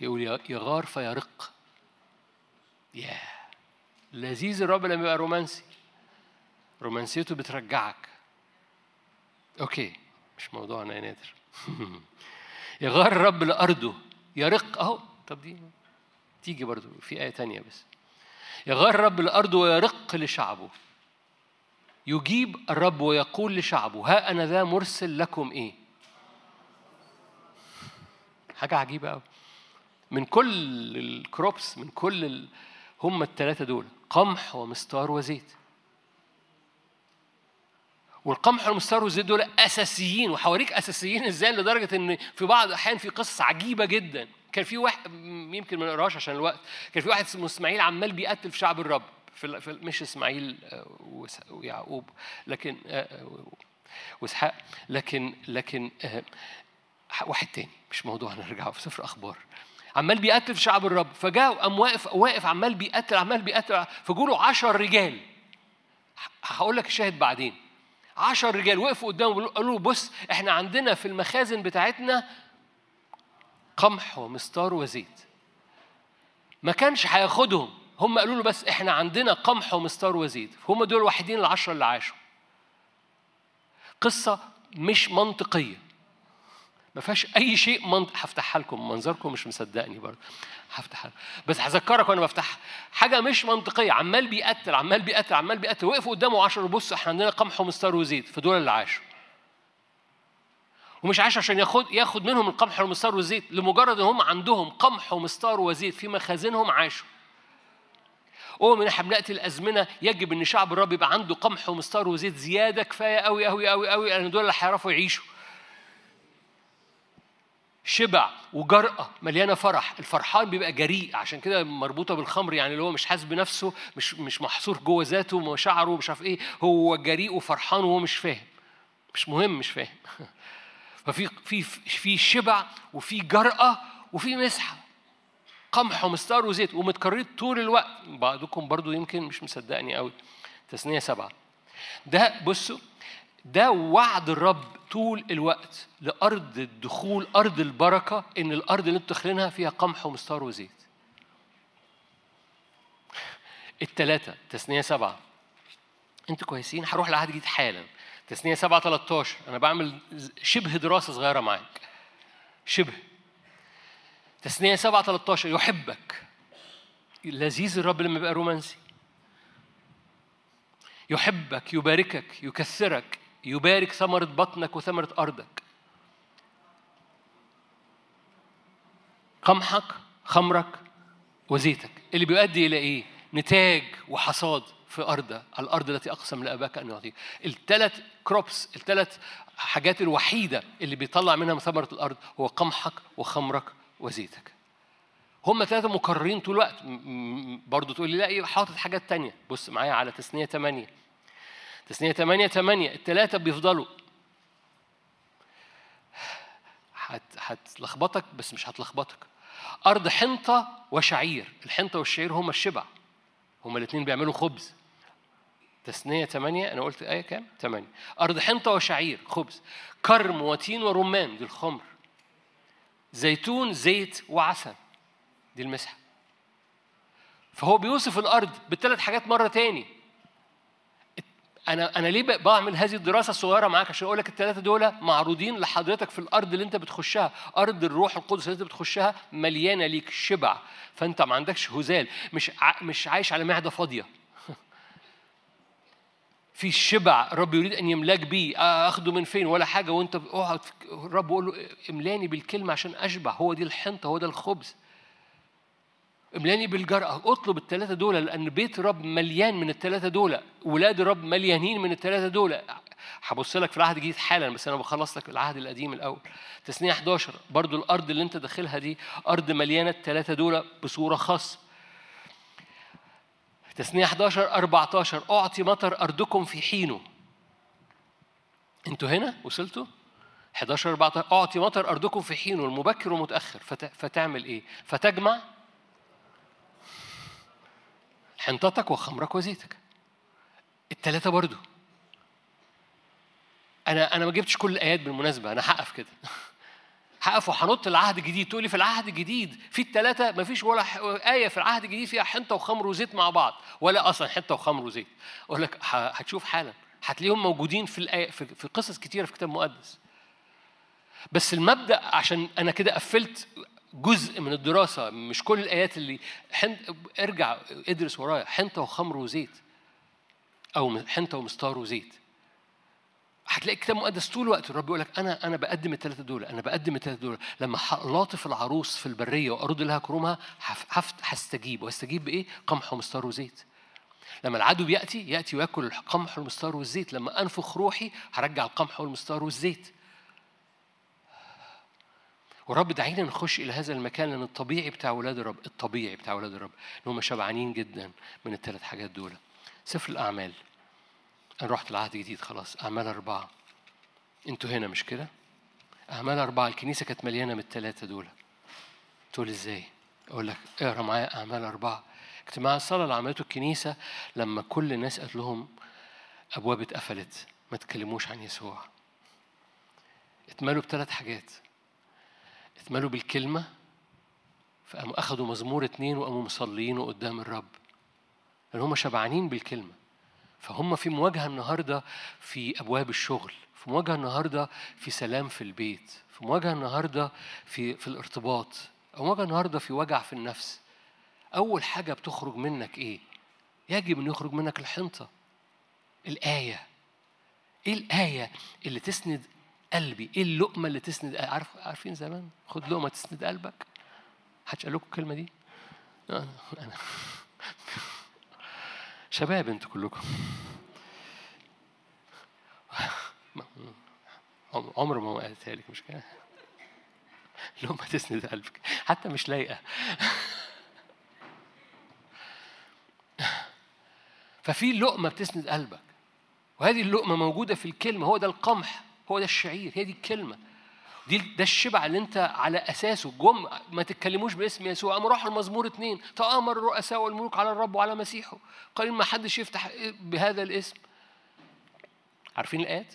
[SPEAKER 1] يقول يغار فيرق. ياه لذيذ الرب لما يبقى رومانسي. رومانسيته بترجعك. أوكي مش موضوعنا يا نادر. [LAUGHS] يغار الرب لأرضه. يرق أهو. طب دي تيجي برضو في آية تانية بس. يغار الرب لأرضه ويرق لشعبه. يجيب الرب ويقول لشعبه ها أنا ذا مرسل لكم إيه؟ حاجة عجيبة أوي. من كل الكروبس من كل. هم الثلاثة دول قمح ومستار وزيت. والقمح والمستار والزيت دول أساسيين وحواليك أساسيين. [LAUGHS] إزاي؟ لدرجة إن في بعض الأحيان في قصص عجيبة جدا. كان في واحد يمكن ما نقراش عشان الوقت. كان في واحد اسمه إسماعيل عمال بيقتل في شعب الرب. في, مش إسماعيل آه، ويعقوب. لكن آه، آه، وإسحاق. لكن لكن واحد تاني. مش موضوع نرجع في سفر أخبار. عمال بيقتل في شعب الرب. فجاء قام واقف واقف عمال بيقتل عمال بيقتل. فجوله عشر رجال. هقول لك الشاهد بعدين. عشر رجال وقفوا قدامه قالوا له بص إحنا عندنا في المخازن بتاعتنا قمح ومستار وزيت. ما كانش هياخدهم. هم قالوا له بس إحنا عندنا قمح ومستار وزيت. هم دول الوحيدين العشرة اللي عاشوا. قصة مش منطقية. ما فيهاش أي شيء منطق. هفتحها لكم منظركم مش مصدقني برضه. هفتحها بس هذكرك وأنا بفتحها. حاجة مش منطقية. عمال بيقتل عمال بيقتل عمال بيقتل وقفوا قدامه 10 بص إحنا عندنا قمح ومستار وزيت فدول اللي عاشوا ومش عاش عشان ياخد ياخد منهم القمح والمستار والزيت. لمجرد إن هم عندهم قمح ومستار وزيت في مخازنهم عاشوا. هو من إحنا بناتي الأزمنة. يجب إن شعب الرب يبقى عنده قمح ومستار وزيت زيادة كفاية قوي قوي قوي قوي لأن دول اللي هيعرفوا يعيشوا. شبع وجرأة مليانة فرح. الفرحان بيبقى جريء عشان كده مربوطة بالخمر يعني اللي هو مش حاسس بنفسه مش مش محصور جوه ذاته ومشاعره مش عارف إيه. هو جريء وفرحان وهو مش فاهم. مش مهم مش فاهم. [LAUGHS] ففي في في شبع وفي جرأة وفي مسحة. قمح ومستار وزيت ومتكررين طول الوقت. بعضكم برضو يمكن مش مصدقني قوي تثنية سبعة. ده بصوا ده وعد الرب طول الوقت لأرض الدخول أرض البركة إن الأرض اللي داخلينها فيها قمح ومستار وزيت. التلاتة تثنية سبعة. أنتوا كويسين؟ هروح لعهد جديد حالا. تثنية سبعة 13 أنا بعمل شبه دراسة صغيرة معاك. شبه. تثنية سبعة 13 يحبك. لذيذ الرب لما يبقى رومانسي. يحبك يباركك يكثرك. يبارك ثمرة بطنك وثمرة أرضك. قمحك خمرك وزيتك. اللي بيؤدي إلى إيه؟ نتاج وحصاد في أرض الأرض التي أقسم لأباك أن يعطيك. الثلاث كروبس الثلاث حاجات الوحيدة اللي بيطلع منها من ثمرة الأرض هو قمحك وخمرك وزيتك. هم ثلاثة مكررين طول الوقت. برضه تقول لي لا إيه، حاطط حاجات تانية. بص معايا على تسنية ثمانية تسنية 8 8 التلاتة بيفضلوا. هتلخبطك بس مش هتلخبطك. أرض حنطة وشعير الحنطة والشعير هما الشبع. هما الاتنين بيعملوا خبز. تسنية ثمانية أنا قلت آية كام؟ ثمانية أرض حنطة وشعير خبز. كرم وتين ورمان دي الخمر. زيتون زيت وعسل دي المسحة. فهو بيوصف الأرض بالثلاث حاجات مرة تاني. أنا أنا ليه بعمل هذه الدراسة الصغيرة معاك؟ عشان أقول لك الثلاثه دول معروضين لحضرتك في الأرض اللي أنت بتخشها. أرض الروح القدس اللي أنت بتخشها مليانة ليك شبع. فأنت ما عندكش هزال. مش مش عايش على معدة فاضية. [LAUGHS] في الشبع الرب يريد أن يملأك بيه. أخده من فين؟ ولا حاجة. وأنت أقعد الرب يقول له املأني بالكلمة عشان أشبع. هو دي الحنطة هو ده الخبز. املأني بالجرأة اطلب الثلاثة دول لأن بيت رب مليان من الثلاثة دول ولاد رب مليانين من الثلاثة دول. هبص لك في العهد الجديد حالا بس أنا بخلص لك العهد القديم الأول. تسنية 11 برضو الأرض اللي أنت داخلها دي أرض مليانة الثلاثة دول بصورة خاصة. تسنية 11 14 أعطي مطر أرضكم في حينه. أنتوا هنا؟ وصلتوا؟ 11 14 أعطي مطر أرضكم في حينه المبكر والمتأخر. فتعمل إيه؟ فتجمع حنطتك وخمرك وزيتك. التلاتة برضو. أنا أنا ما جبتش كل الآيات بالمناسبة أنا هقف كده. [LAUGHS] هقف وهنط العهد الجديد تقولي في العهد الجديد في الثلاثه ما فيش ولا آية في العهد الجديد فيها حنطة وخمر وزيت مع بعض ولا أصلا حنطة وخمر وزيت. أقول لك هتشوف حالا. هتلاقيهم موجودين في الآية في قصص كتيرة في الكتاب المقدس. بس المبدأ عشان أنا كده قفلت جزء من الدراسة مش كل الآيات اللي حن... ارجع ادرس ورايا حنطة وخمر وزيت أو حنطة ومستار وزيت. هتلاقي الكتاب المقدس طول الوقت الرب يقول لك أنا أنا بقدم الثلاثه دول أنا بقدم الثلاثه دول. لما لاطف العروس في البرية وأرد لها كرومها هستجيب. واستجيب بإيه؟ قمح ومستار وزيت. لما العدو بيأتي يأتي ويأكل القمح والمستار والزيت لما أنفخ روحي هرجع القمح والمستار والزيت. ورب دعينا نخش إلى هذا المكان لأن الطبيعي بتاع أولاد الرب الطبيعي بتاع أولاد الرب إن هم شبعانين جدا من الثلاث حاجات دول. سفر الأعمال. أنا رحت العهد الجديد خلاص. أعمال أربعة. أنتوا هنا مش كده؟ أعمال أربعة. الكنيسة كانت مليانة من الثلاثه دول. تقول إزاي؟ أقول لك اقرأ معايا أعمال أربعة. اجتماع الصلاه اللي عملته الكنيسة لما كل الناس قالت لهم أبواب اتقفلت. ما تكلموش عن يسوع. اتملوا بثلاث حاجات. اتملوا بالكلمة فقاموا أخدوا مزمور اتنين وقاموا مصليين قدام الرب. لأن هم شبعانين بالكلمة. فهم في مواجهة النهاردة في أبواب الشغل في مواجهة النهاردة في سلام في البيت في مواجهة النهاردة في في الارتباط أو مواجهة النهاردة في وجع في النفس. أول حاجة بتخرج منك إيه؟ يجب أن يخرج منك الحنطة. الآية. إيه الآية اللي تسند قلبي. إيه اللقمة اللي تسند عارف عارفين زمان؟ خد لقمة تسند قلبك. حدش قال لكم الكلمة دي؟ أنا [LAUGHS] شباب أنتوا كلكم. [LAUGHS] عمر ما قالتها لك مش كده؟ لقمة تسند قلبك. حتى مش لايقة. [LAUGHS] ففي لقمة بتسند قلبك. وهذه اللقمة موجودة في الكلمة. هو ده القمح. هو ده الشعير هي دي الكلمة. دي ده الشبع اللي انت على أساسه. جم ما تتكلموش باسم يسوع. قاموا راحوا المزمور اثنين تآمر الرؤساء والملوك على الرب وعلى مسيحه. قال ما حدش يفتح بهذا الاسم. عارفين الآيات؟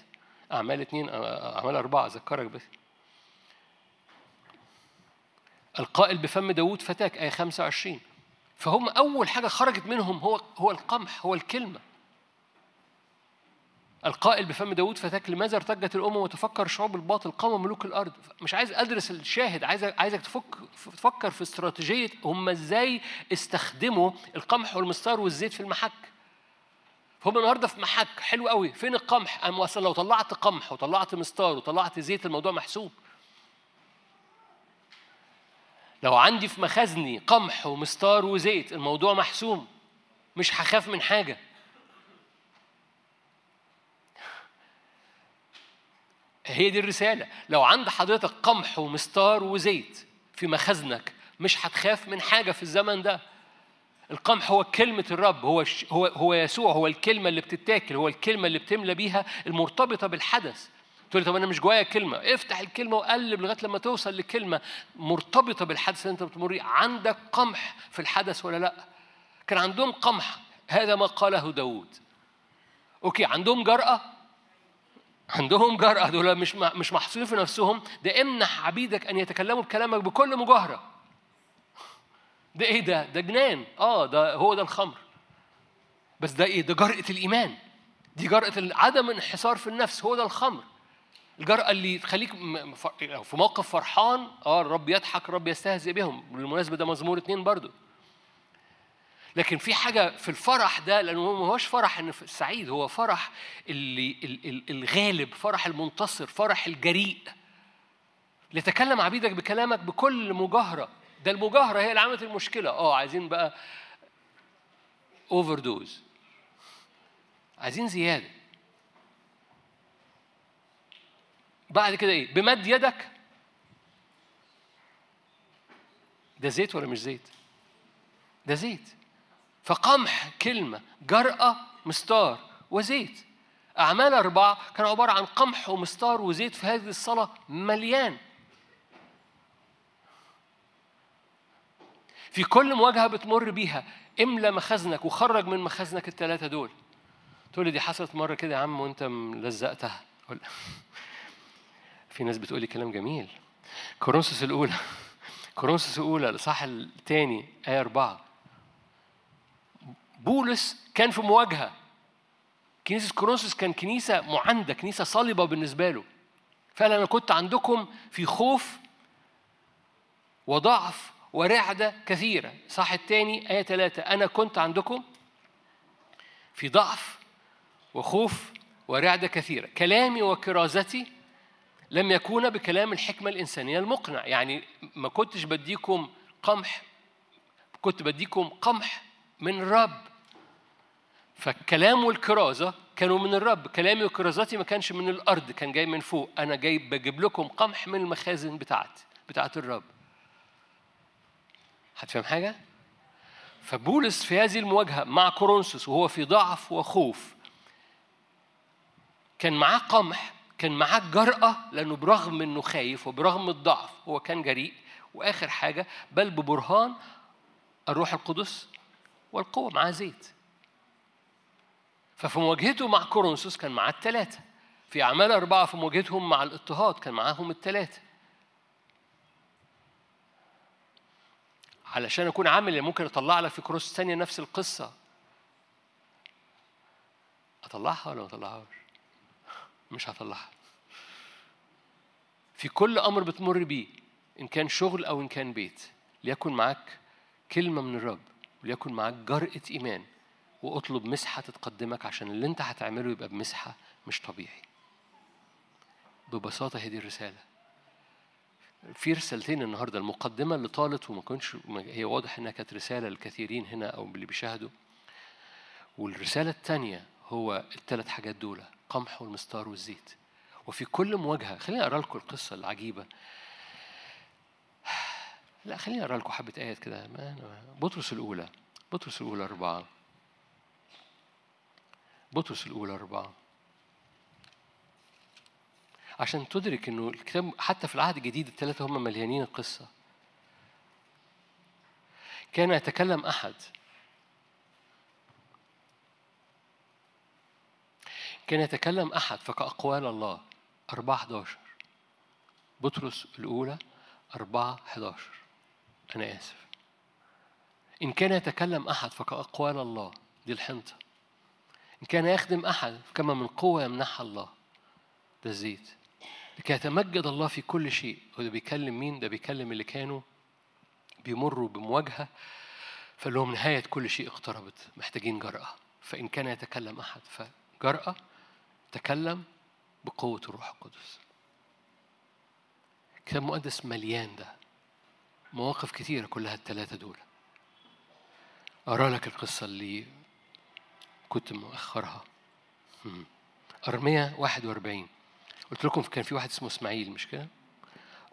[SPEAKER 1] أعمال اثنين أعمال أربعة أذكرك بس. القائل بفم داوود فتاك آية 25 فهم أول حاجة خرجت منهم هو هو القمح هو الكلمة. القائل بفم داود فتاك لماذا ارتجت الأمم وتفكر شعوب الباطل قام ملوك الأرض؟ مش عايز أدرس الشاهد عايز عايزك تفك تفكر في استراتيجية هم إزاي استخدموا القمح والمستار والزيت في المحك. فهم النهارده في محك حلو قوي. فين القمح؟ أنا أصلا لو طلعت قمح وطلعت مستار وطلعت زيت الموضوع محسوب. لو عندي في مخازني قمح ومستار وزيت الموضوع محسوم مش هخاف من حاجة. هي دي الرسالة. لو عند حضرتك قمح ومستار وزيت في مخزنك مش هتخاف من حاجة في الزمن ده. القمح هو كلمة الرب هو هو هو يسوع هو الكلمة اللي بتتاكل هو الكلمة اللي بتملى بيها المرتبطة بالحدث. تقول لي طب أنا مش جوايا كلمة. افتح الكلمة وقلب لغاية لما توصل لكلمة مرتبطة بالحدث اللي أنت بتمر عندك قمح في الحدث ولا لأ؟ كان عندهم قمح. هذا ما قاله داود. أوكي عندهم جرأة؟ عندهم جرأة دول مش مش محصورين في نفسهم. ده امنح عبيدك أن يتكلموا بكلامك بكل مجاهرة. ده إيه ده؟ ده جنان. آه ده هو ده الخمر. بس ده إيه؟ ده جرأة الإيمان. دي جرأة عدم انحصار في النفس. هو ده الخمر. الجرأة اللي تخليك في موقف فرحان آه الرب يضحك الرب يستهزئ بهم. بالمناسبة ده مزمور اتنين برضو. لكن في حاجة في الفرح ده لأنه ما هوش فرح إن السعيد هو فرح اللي الغالب فرح المنتصر فرح الجريء. لتكلم عبيدك بكلامك بكل مجاهرة. ده المجاهرة هي اللي عملت المشكلة. آه عايزين بقى overdose عايزين زيادة. بعد كده إيه؟ بمد يدك. ده زيت ولا مش زيت؟ ده زيت. فقمح كلمة جرأة مسطار وزيت. أعمال أربعة كان عبارة عن قمح ومسطار وزيت في هذه الصلاة مليان. في كل مواجهة بتمر بيها املى مخزنك وخرج من مخزنك الثلاثة دول. تقول لي دي حصلت مرة كده يا عم وأنت لزقتها [LAUGHS] في ناس بتقول لي كلام جميل. كورنثوس الأولى [LAUGHS] كورنثوس الأولى الإصحاح الثاني آية أربعة. بولس كان في مواجهة. كنيسة كورنثوس كان كنيسة معاندة كنيسة صلبة بالنسبة له. فقال أنا كنت عندكم في خوف وضعف ورعدة كثيرة. صح الثاني آية ثلاثة أنا كنت عندكم في ضعف وخوف ورعدة كثيرة. كلامي وكرازتي لم يكون بكلام الحكمة الإنسانية المقنع يعني ما كنتش بديكم قمح كنت بديكم قمح من الرب فالكلام والكرازة كانوا من الرب. كلامي وكرازتي ما كانش من الأرض كان جاي من فوق. أنا جاي بجيب لكم قمح من المخازن بتاعتي بتاعت الرب. هتفهم حاجة؟ فبولس في هذه المواجهة مع كورنثوس وهو في ضعف وخوف كان معاه قمح كان معاه جرأة لأنه برغم إنه خايف وبرغم الضعف هو كان جريء. وآخر حاجة بل ببرهان الروح القدس والقوة معاه زيت. ففي مواجهته مع كورنثوس كان معاه الثلاثة في أعمال أربعة في مواجهتهم مع الاضطهاد كان معاهم الثلاثة علشان أكون عامل ممكن أطلع لك في كورنثوس ثانية نفس القصة. أطلعها ولا ما أطلعهاش؟ مش هطلعها. في كل أمر بتمر بيه إن كان شغل أو إن كان بيت ليكن معاك كلمة من الرب وليكن معاك جرأة إيمان. واطلب مسحة تتقدمك عشان اللي أنت هتعمله يبقى بمسحة مش طبيعي. ببساطة هي دي الرسالة. في رسالتين النهارده المقدمة اللي طالت وما كنتش هي واضح إنها كانت رسالة للكثيرين هنا أو اللي بيشاهدوا. والرسالة الثانية هو الثلاث حاجات دول القمح والمستار والزيت. وفي كل مواجهة خليني أقرأ لكم القصة العجيبة. لا خليني أقرأ لكم حبة آيات كده. بطرس الأولى بطرس الأولى أربعة. بطرس الأولى أربعة. عشان تدرك إنه الكتاب حتى في العهد الجديد الثلاثة هم مليانين القصة. كان يتكلم أحد. كان يتكلم أحد فكأقوال الله. أربعة 11 بطرس الأولى أربعة 11 أنا آسف. إن كان يتكلم أحد فكأقوال الله. دي الحنطة. إن كان يخدم أحد كما من قوة يمنحها الله. ده الزيت لكي يتمجد الله في كل شيء. هو ده بيكلم مين؟ ده بيكلم اللي كانوا بيمروا بمواجهة. فقال لهم نهاية كل شيء اقتربت. محتاجين جرأة. فإن كان يتكلم أحد فجرأة تكلم بقوة الروح القدس. كتاب مقدس مليان ده. مواقف كثيرة كلها الثلاثة دول. أرى لك القصة اللي كنت مؤخرها. أرمية 41 قلت لكم كان في واحد اسمه إسماعيل مش كده؟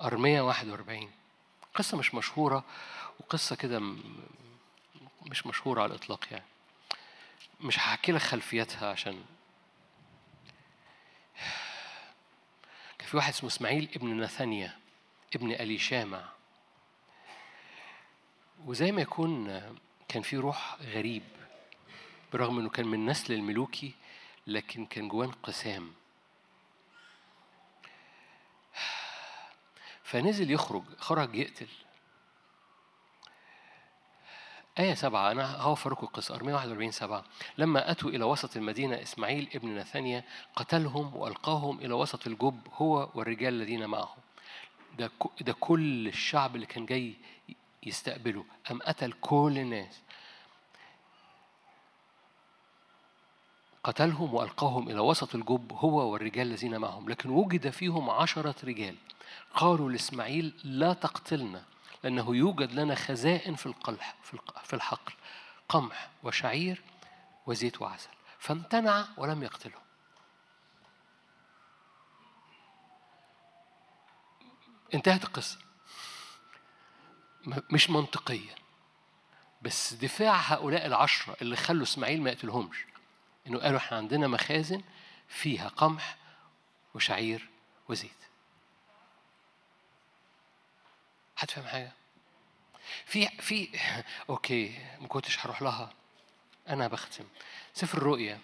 [SPEAKER 1] أرمية 41 قصة مش مشهورة وقصة كده مش مشهورة على الإطلاق يعني. مش هحكي لك خلفيتها عشان كان في واحد اسمه إسماعيل ابن نثانيا ابن ألي شامع. وزي ما يكون كان في روح غريب. برغم إنه كان من نسل الملوكي لكن كان جواه انقسام. فنزل يخرج خرج يقتل. آية سبعة أنا هوفركم القصة أرمية 41 سبعة. لما أتوا إلى وسط المدينة إسماعيل ابن نثانيا قتلهم وألقاهم إلى وسط الجب هو والرجال الذين معه. ده ده كل الشعب اللي كان جاي يستقبله. أم قتل كل الناس. قتلهم وألقاهم إلى وسط الجب هو والرجال الذين معهم لكن وجد فيهم عشرة رجال. قالوا لإسماعيل لا تقتلنا لأنه يوجد لنا خزائن في القلح في الحقل قمح وشعير وزيت وعسل. فامتنع ولم يقتله. انتهت القصة. مش منطقية. بس دفاع هؤلاء العشرة اللي خلوا إسماعيل ما يقتلهمش إنه قالوا إحنا عندنا مخازن فيها قمح وشعير وزيت. هتفهم حاجة؟ في في أوكي ما كنتش هروح لها. أنا بختم. سفر الرؤيا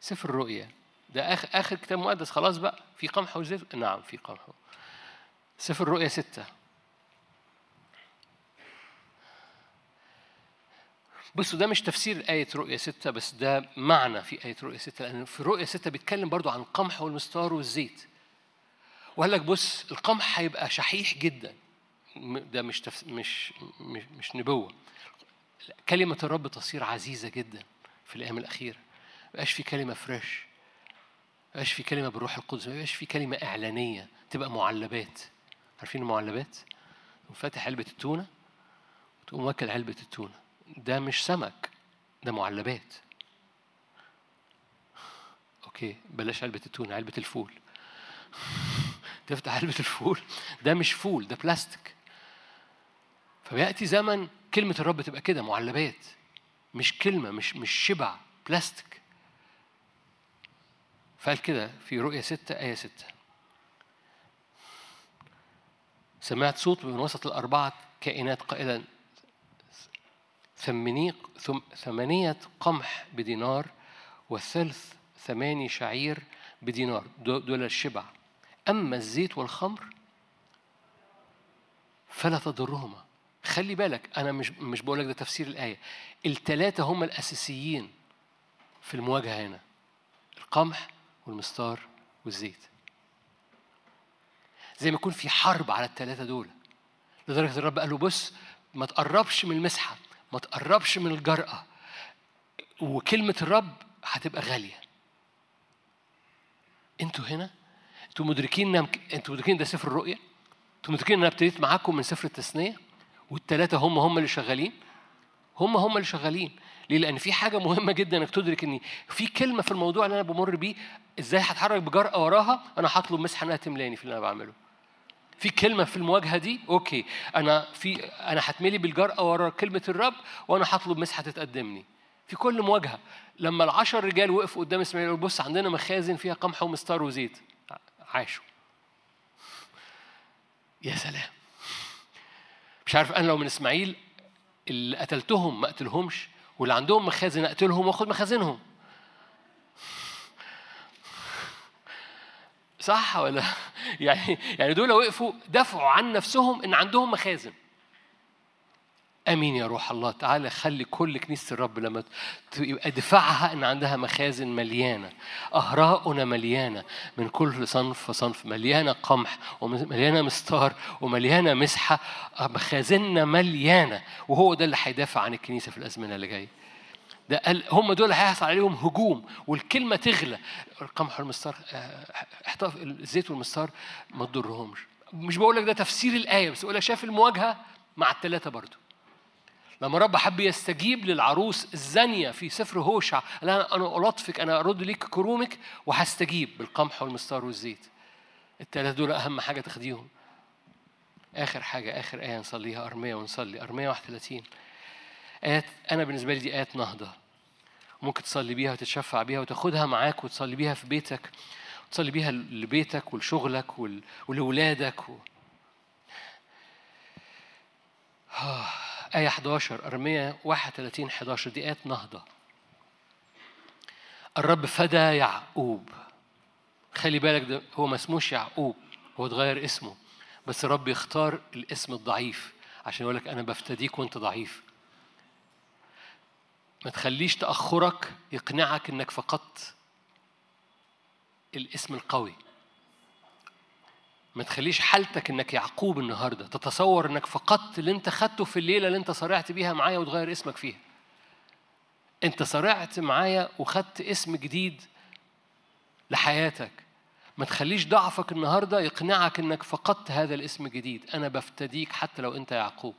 [SPEAKER 1] سفر الرؤيا ده اخر آخر كتاب مقدس. خلاص بقى. في قمح وزيت؟ نعم في قمح. سفر الرؤيا ستة. بصوا ده مش تفسير آية رؤيا ستة بس ده معنى في آية رؤيا ستة لأن في رؤيا ستة بيتكلم برضو عن القمح والمستار والزيت. وقال لك بص القمح هيبقى شحيح جدا. ده مش تفس... مش مش مش نبوة. كلمة الرب تصير عزيزة جدا في الأيام الأخيرة. ما بقاش في كلمة فريش ما بقاش في كلمة بالروح القدس ما بقاش في كلمة إعلانية تبقى معلبات. عارفين المعلبات؟ فاتح علبة التونة وتقوم واكل علبة التونة. ده مش سمك ده معلبات. okay بلاش علبة التونة علبة الفول. [LAUGHS] تفتح علبة الفول؟ ده مش فول ده بلاستيك فبيأتي زمن كلمة الرب تبقى كده معلبات. مش كلمة مش مش شبع بلاستيك فقال كده في رؤية ستة آية ستة. سمعت صوت من وسط الأربعة كائنات قائلا ثمانية قمح بدينار والثلث ثماني شعير بدينار. دول الشبع. أما الزيت والخمر فلا تضرهما. خلي بالك أنا مش مش بقول لك ده تفسير الآية. التلاتة هم الأساسيين في المواجهة هنا. القمح والمستار والزيت. زي ما يكون في حرب على التلاتة دول. لدرجة الرب قال له بص ما تقربش من المسحة. ما تقربش من الجرأة. وكلمة الرب هتبقى غالية. أنتوا هنا؟ أنتوا مدركين أنتوا مدركين ده سفر الرؤيا؟ أنتوا مدركين إن أنا ابتديت معاكم من سفر التثنية؟ والثلاثه هم هم اللي شغالين؟ هم هم اللي شغالين. ليه؟ لأن في حاجة مهمة جدا إنك تدرك إن في كلمة في الموضوع اللي أنا بمر بيه إزاي هتحرك بجرأة وراها؟ أنا هطلب مسحة إنها تملاني في اللي أنا بعمله. في كلمة في المواجهة دي أوكي أنا في أنا هتملي بالجرأة ورا كلمة الرب وأنا هطلب مسحة تتقدمني. في كل مواجهة لما العشر رجال وقفوا قدام إسماعيل بص عندنا مخازن فيها قمح ومستار وزيت. عاشوا. يا سلام. مش عارف أنا لو من إسماعيل اللي قتلتهم ما اقتلهمش واللي عندهم مخازن أقتلهم وأخد مخازنهم. صح ولا [LAUGHS] يعني يعني دول وقفوا دافعوا عن نفسهم إن عندهم مخازن. آمين يا روح الله تعالى خلي كل كنيسة الرب لما يبقى دفاعها إن عندها مخازن مليانة اهراؤنا مليانة من كل صنف وصنف مليانة قمح ومليانة مستار ومليانة مسحة مخازننا مليانة وهو ده اللي هيدافع عن الكنيسة في الأزمنة اللي جاية. ده هم دول هيحصل عليهم هجوم والكلمة تغلى. القمح والمستار احتفظ الزيت والمستار ما تضرهمش. مش بقول لك ده تفسير الآية بس بقول لك شايف المواجهة مع الثلاثه برضه لما رب حب يستجيب للعروس الزانية في سفر هوشع قال أنا ألطفك أنا أرد ليك كرومك وهستجيب بالقمح والمستار والزيت. التلاتة دول أهم حاجة تاخديهم. آخر حاجة آخر آية نصليها أرمية ونصلي أرمية 31 آيات أنا بالنسبة لي دي آيات نهضة. ممكن تصلي بيها وتتشفع بيها وتاخدها معاك وتصلي بيها في بيتك وتصلي بيها لبيتك ولشغلك ولولادك و... آية 11 أرمية 31 11 دي آية نهضة. الرب فدى يعقوب. خلي بالك ده هو ما اسموش يعقوب هو اتغير اسمه. بس الرب يختار الاسم الضعيف. عشان يقول لك أنا بفتديك وأنت ضعيف. ما تخليش تأخرك يقنعك إنك فقدت الاسم القوي. ما تخليش حالتك إنك يعقوب النهارده تتصور إنك فقدت اللي أنت خدته في الليلة اللي أنت صرعت بيها معايا وتغير اسمك فيها. أنت صرعت معايا وخدت اسم جديد لحياتك. ما تخليش ضعفك النهارده يقنعك إنك فقدت هذا الاسم الجديد. أنا بفتديك حتى لو أنت يعقوب.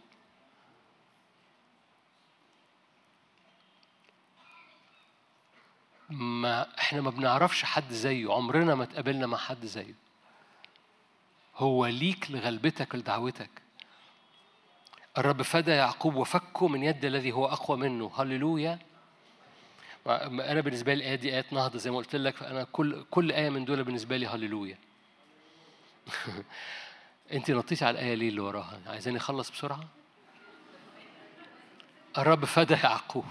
[SPEAKER 1] ما إحنا ما بنعرفش حد زيه عمرنا ما اتقابلنا مع حد زيه. هو ليك لغلبتك لدعوتك. الرب فدى يعقوب وفكه من يد الذي هو أقوى منه. هللويا. أنا بالنسبة لي الآية دي آيات نهضة زي ما قلت لك فأنا كل كل آية من دول بالنسبة لي هللويا. [LAUGHS] أنت نطيتي على الآية ليه اللي وراها؟ عايزاني أخلص بسرعة؟ الرب فدى يعقوب.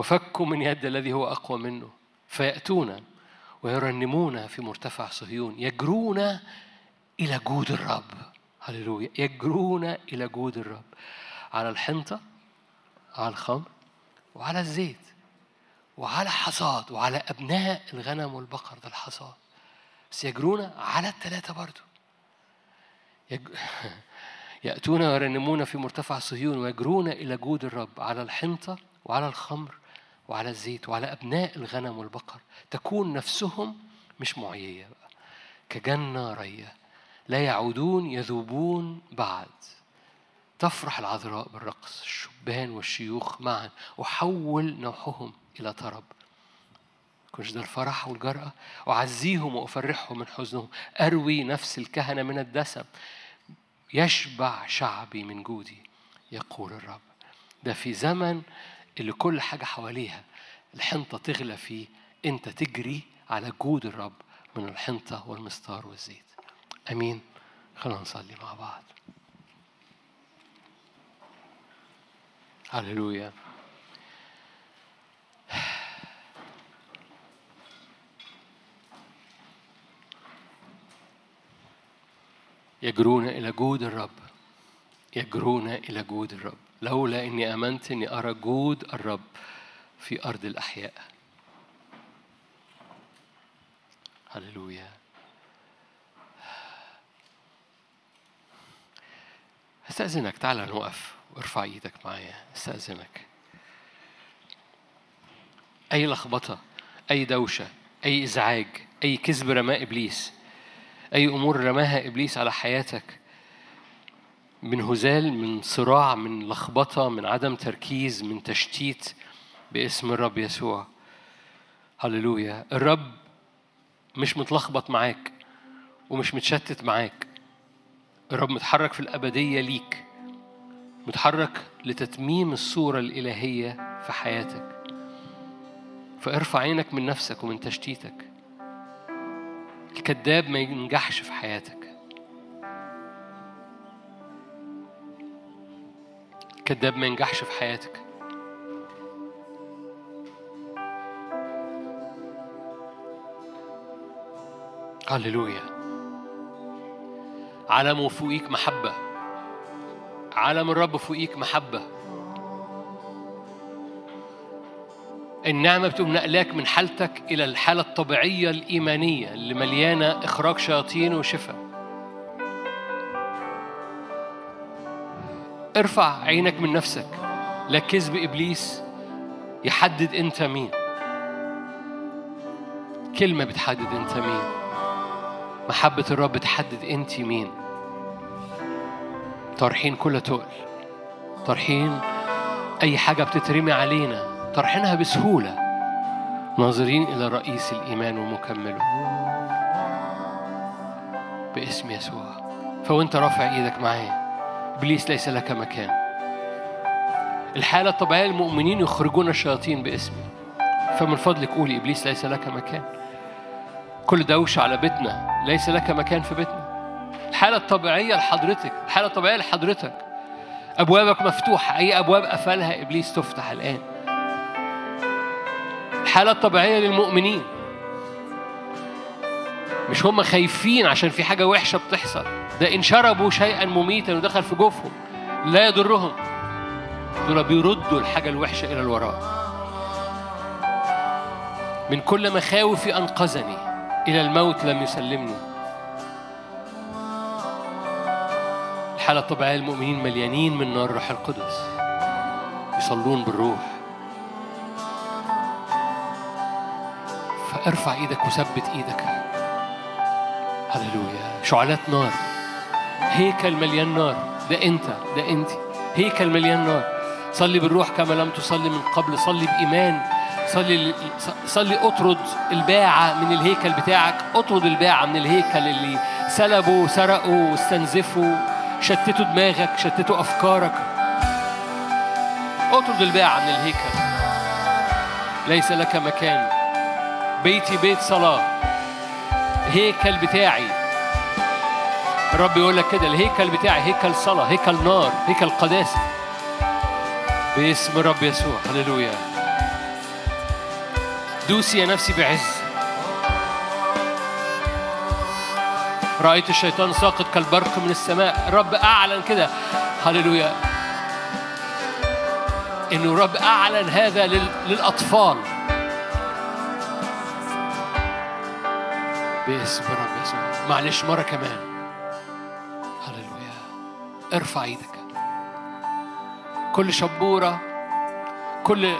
[SPEAKER 1] وفكوا من يد الذي هو أقوى منه فيأتون ويرنمون في مرتفع صهيون يجرون إلى جود الرب. هللويا. يجرون إلى جود الرب. على الحنطة على الخمر وعلى الزيت وعلى حصاد وعلى أبناء الغنم والبقر ده الحصاد. بس يجرون على الثلاثة برضو. يج... [LAUGHS] يأتون ويرنمون في مرتفع صهيون ويجرون إلى جود الرب. على الحنطة وعلى الخمر وعلى الزيت وعلى أبناء الغنم والبقر تكون نفسهم مش معيية بقى كجنة رية لا يعودون يذوبون بعد. تفرح العذراء بالرقص الشبان والشيوخ معا وحول نوحهم إلى طرب. كنش ده الفرح والجرأة أعزيهم وأفرحهم من حزنهم. أروي نفس الكهنة من الدسم. يشبع شعبي من جودي يقول الرب. ده في زمن اللي كل حاجة حواليها الحنطة تغلى فيه أنت تجري على جود الرب من الحنطة والمستار والزيت. أمين. خلينا نصلي مع بعض. هللويا. يجرون إلى جود الرب. يجرون إلى جود الرب. لولا إني آمنت إني أرى جود الرب في أرض الأحياء. هللويا. استأذنك تعال نوقف. وارفع إيدك معايا. استأذنك. أي لخبطة أي دوشة أي إزعاج أي كذب رماه إبليس أي أمور رماها إبليس على حياتك من هزال من صراع من لخبطة من عدم تركيز من تشتيت باسم الرب يسوع. هللويا. الرب مش متلخبط معاك ومش متشتت معاك. الرب متحرك في الأبدية ليك. متحرك لتتميم الصورة الإلهية في حياتك. فارفع عينك من نفسك ومن تشتيتك. الكذاب ما ينجحش في حياتك. الكذاب ما ينجحش في حياتك. هللويا. علم فوقيك محبة. علم الرب فوقيك محبة. النعمة بتقوم نقلاك من حالتك إلى الحالة الطبيعية الإيمانية اللي مليانة إخراج شياطين وشفاء. ارفع عينك من نفسك لا كذب إبليس يحدد أنت مين. كلمة بتحدد أنت مين. محبة الرب بتحدد أنت مين. طارحين كل تقل. طارحين أي حاجة بتترمي علينا. طرحينها بسهولة. ناظرين إلى رئيس الإيمان ومكمله. باسم يسوع. فوانت رافع إيدك معايا. إبليس ليس لك مكان. الحالة الطبيعية المؤمنين يخرجون الشياطين باسمي. فمن فضلك قولي إبليس ليس لك مكان. كل دوشة على بيتنا؟ ليس لك مكان في بيتنا. الحالة الطبيعية لحضرتك الحالة الطبيعية لحضرتك. أبوابك مفتوحة أي أبواب قفلها إبليس تفتح الآن. الحالة الطبيعية للمؤمنين. مش هم خايفين عشان في حاجة وحشة بتحصل. ده إن شربوا شيئا مميتا ودخل في جوفهم لا يضرهم. دول بيردوا الحاجة الوحشة إلى الوراء. من كل مخاوفي أنقذني إلى الموت لم يسلمني. الحالة الطبيعية للمؤمنين مليانين من نار الروح القدس. يصلون بالروح. فارفع إيدك وثبت إيدك. هللويا. شعلات نار. هيكل مليان نار. ده انت ده انت. هيكل مليان نار. صلي بالروح كما لم تصلي من قبل. صلي بإيمان. صلي صلي اطرد الباعة من الهيكل بتاعك. اطرد الباعة من الهيكل اللي سلبوا سرقوا استنزفوا شتتوا دماغك شتتوا أفكارك. اطرد الباعة من الهيكل. ليس لك مكان. بيتي بيت صلاة. هيكل بتاعي. الرب يقول لك كده الهيكل بتاعي هيكل صلاة هيكل نار هيكل قداسة. باسم الرب يسوع هللويا. دوسي يا نفسي بعز. رأيت الشيطان ساقط كالبرق من السماء. الرب أعلن كده. هللويا. إنه الرب أعلن هذا لل... للأطفال. باسم الرب يسوع. معلش مرة كمان. ارفع إيدك. كل شبورة كل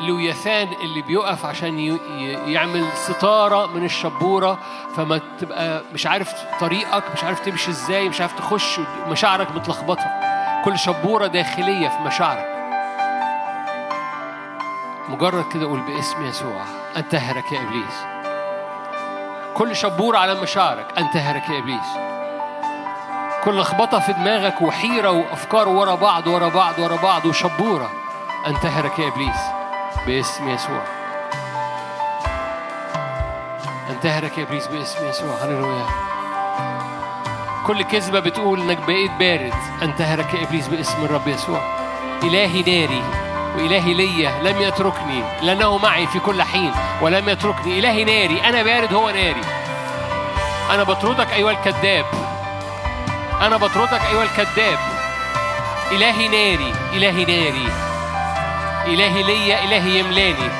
[SPEAKER 1] لويثان اللي بيقف عشان يعمل ستارة من الشبورة فما تبقى مش عارف طريقك مش عارف تمشي إزاي مش عارف تخش مشاعرك متلخبطة. كل شبورة داخلية في مشاعرك. مجرد كده قول باسم يسوع انتهرك يا إبليس. كل شبورة على مشاعرك انتهرك يا إبليس. كل لخبطة في دماغك وحيرة وأفكار ورا بعض ورا بعض ورا بعض وشبورة. انتهرك يا إبليس باسم يسوع. انتهرك يا إبليس باسم يسوع. هللويا. كل كذبة بتقول إنك بقيت بارد. انتهرك يا إبليس باسم الرب يسوع. إلهي ناري وإلهي ليا لم يتركني لأنه معي في كل حين ولم يتركني. إلهي ناري أنا بارد هو ناري. أنا بطردك أيها الكذاب. أنا بطردك أيها الكذاب. إلهي ناري إلهي ناري. إلهي ليا إلهي يملاني.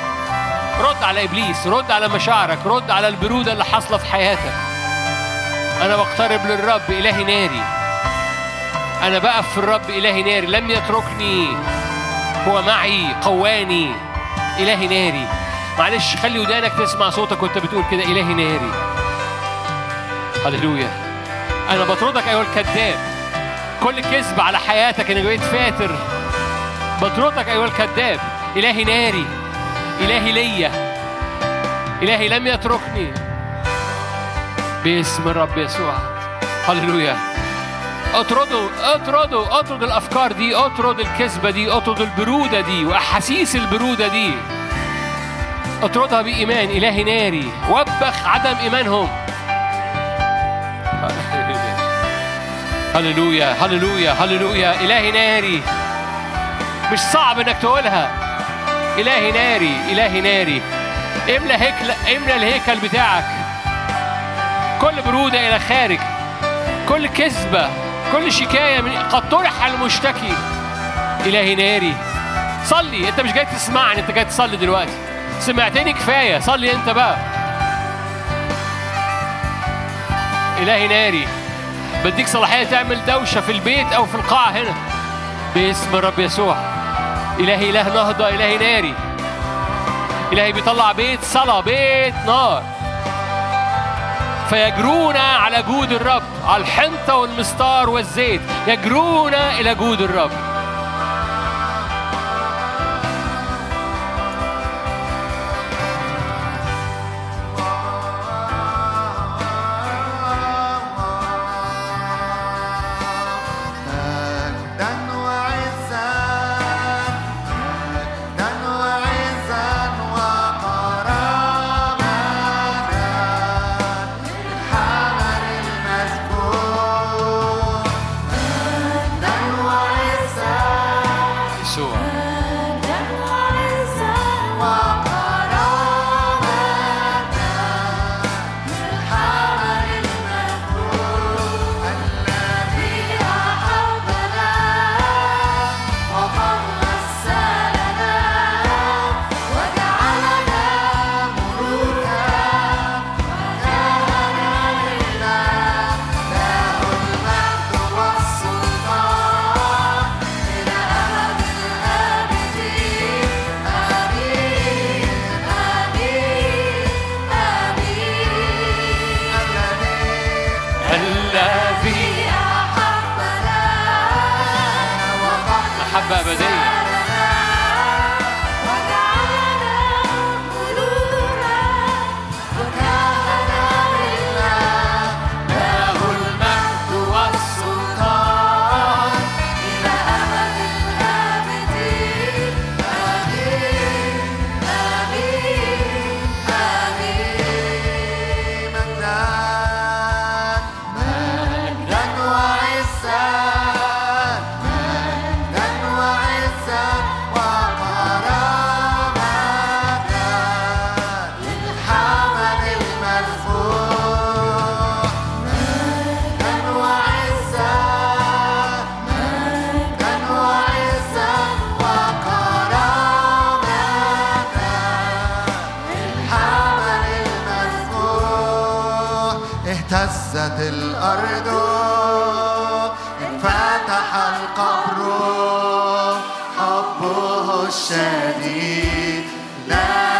[SPEAKER 1] رد على إبليس رد على مشاعرك رد على البرودة اللي حاصلة في حياتك. أنا بقترب للرب إلهي ناري. أنا بقف في الرب إلهي ناري. لم يتركني. هو معي قواني. إلهي ناري. معلش خلي ودانك تسمع صوتك وأنت بتقول كده. إلهي ناري. هللويا. أنا بطردك أيها الكذاب. كل كذب على حياتك إنك بقيت فاتر. بطردك أيها الكذاب. إلهي ناري. إلهي ليا. إلهي لم يتركني. باسم الرب يسوع. هللويا. اطردوا اطردوا اطرد الأفكار دي اطرد الكذبة دي اطرد البرودة دي وأحاسيس البرودة دي. اطردها بإيمان. إلهي ناري. وبخ عدم إيمانهم. هللويا هللويا هللويا. إلهي ناري. مش صعب إنك تقولها. إلهي ناري إلهي ناري. املى هيكل املى الهيكل بتاعك. كل برودة إلى خارج. كل كذبة كل شكاية من قد طرح المشتكي. إلهي ناري. صلي. أنت مش جاي تسمعني أنت جاي تصلي دلوقتي. سمعتني كفاية. صلي أنت بقى. إلهي ناري. بديك صلاحية تعمل دوشة في البيت أو في القاعه هنا باسم الرب يسوع. إلهي إله نهضة إلهي ناري. إلهي بيطلع بيت صلاة بيت نار. فيجرون على جود الرب على الحنطة والمستار والزيت. يجرون إلى جود الرب.
[SPEAKER 2] اهتزت الأرض انفتح القبر حبه الشديد. لا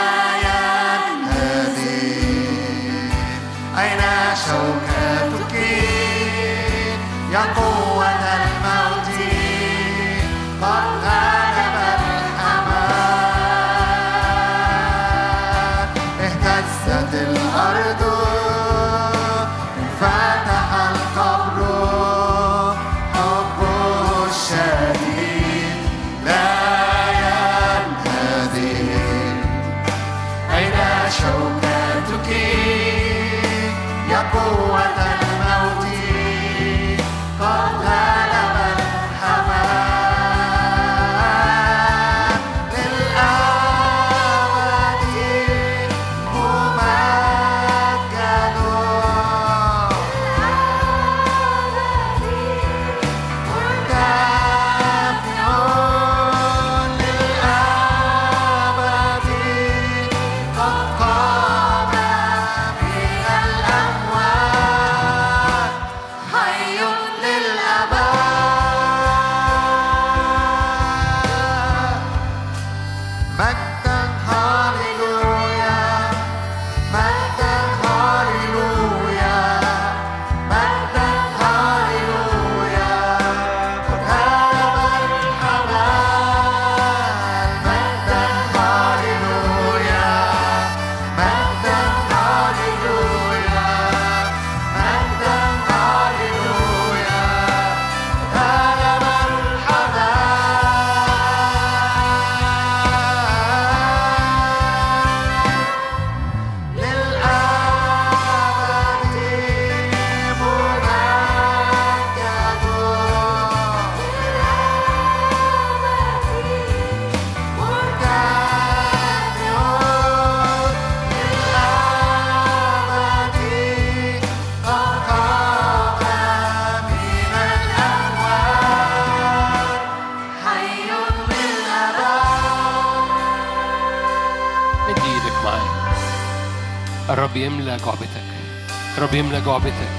[SPEAKER 1] الرب يملى جعبتك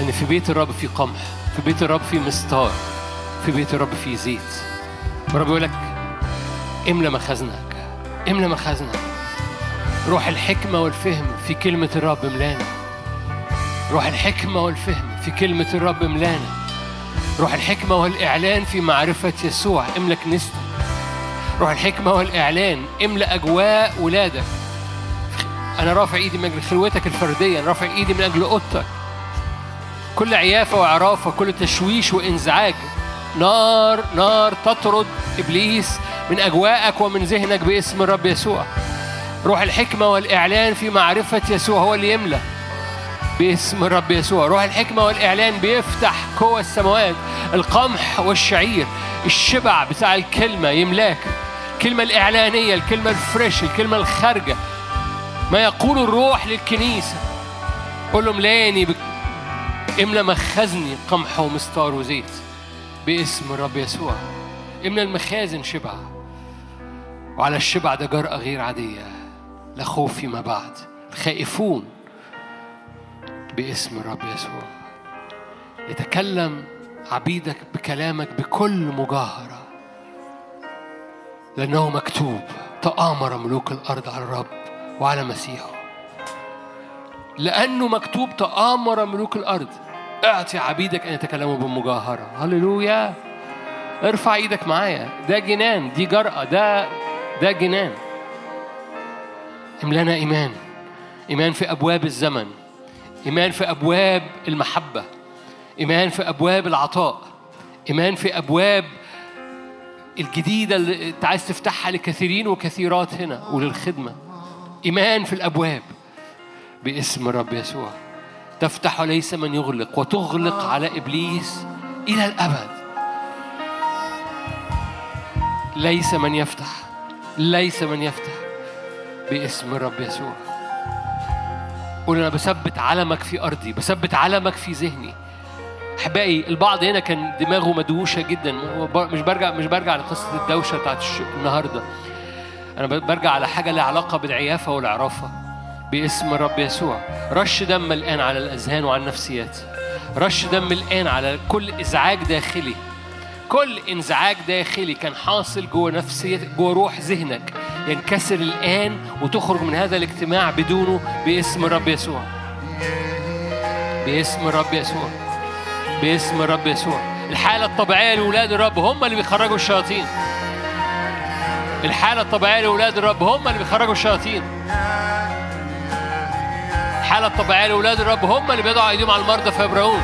[SPEAKER 1] إن في بيت الرب في قمح في بيت الرب في مستار في بيت الرب في زيت. الرب يقول لك املى مخازنك املى مخازنك روح الحكمة والفهم في كلمة الرب ملانا روح الحكمة والفهم في كلمة الرب ملانا روح الحكمة والإعلان في معرفة يسوع املى كنيستك روح الحكمة والإعلان املى أجواء ولادك. أنا رافع إيدي من أجل خلوتك الفردية أنا رافع إيدي من أجل أوضتك. كل عيافة وعرافة كل تشويش وإنزعاج. نار نار تطرد إبليس من أجواءك ومن ذهنك باسم الرب يسوع. روح الحكمة والإعلان في معرفة يسوع هو اللي يملى باسم الرب يسوع. روح الحكمة والإعلان بيفتح قوى السماوات. القمح والشعير الشبع بتاع الكلمة يملاك. الكلمة الإعلانية الكلمة الفريش الكلمة الخارجة. ما يقول الروح للكنيسة. قول له ملاني بك املى مخزني قمح ومستار وزيت باسم الرب يسوع. املى المخازن شبع وعلى الشبع ده جرأة غير عادية. لا خوف فيما بعد. الخائفون باسم الرب يسوع. يتكلم عبيدك بكلامك بكل مجاهرة. لأنه مكتوب. تآمر ملوك الأرض على الرب. وعلى مسيحه. لأنه مكتوب تآمر ملوك الأرض. اعطي عبيدك أن يتكلموا بمجاهرة. هللويا. ارفع إيدك معايا. ده جنان دي جرأة ده ده جنان. املانا إيمان. إيمان في أبواب الزمن. إيمان في أبواب المحبة. إيمان في أبواب العطاء. إيمان في أبواب الجديدة اللي أنت عايز تفتحها لكثيرين وكثيرات هنا وللخدمة. إيمان في الأبواب باسم الرب يسوع. تفتح وليس من يغلق وتغلق على إبليس إلى الأبد. ليس من يفتح ليس من يفتح باسم الرب يسوع. قول أنا بثبت علمك في أرضي بثبت علمك في ذهني. أحبائي البعض هنا كان دماغه مدوشه جدا. مش برجع مش برجع لقصة الدوشة بتاعت النهارده. أنا برجع على حاجة لها علاقة بالعيافة والعرافة باسم الرب يسوع. رش دم الآن على الأذهان وعلى النفسيات. رش دم الآن على كل إزعاج داخلي. كل إنزعاج داخلي كان حاصل جوه نفسيتك جوه روح ذهنك. ينكسر الآن وتخرج من هذا الاجتماع بدونه باسم الرب يسوع. باسم الرب يسوع. باسم الرب يسوع. الحالة الطبيعية لأولاد الرب هم اللي بيخرجوا الشياطين. الحالة الطبيعية لأولاد الرب هم اللي بيخرجوا الشياطين. الحالة الطبيعية لأولاد الرب هم اللي بيضعوا أيديهم على المرضى فيبرؤون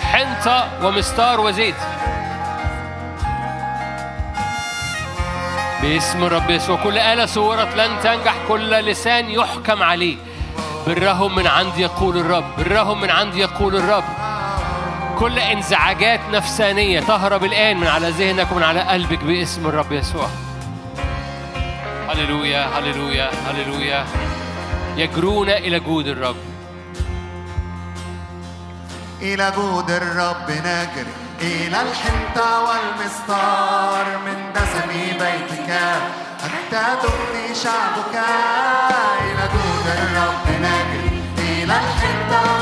[SPEAKER 1] حنطة ومستار وزيت. باسم الرب يسوع كل آلة صورت لن تنجح كل لسان يحكم عليه. برهم من عند يقول الرب برهم من عند يقول الرب. كل انزعاجات نفسانية تهرب الآن من على ذهنك ومن على قلبك باسم الرب يسوع. هللويا هللويا هللويا. يجرون إلى جود الرب.
[SPEAKER 2] إلى جود الرب نجري إلى الحنطة والمسطار من دسم بيتك. أنت تغني شعبك. إلى جود الرب نجري إلى الحنطة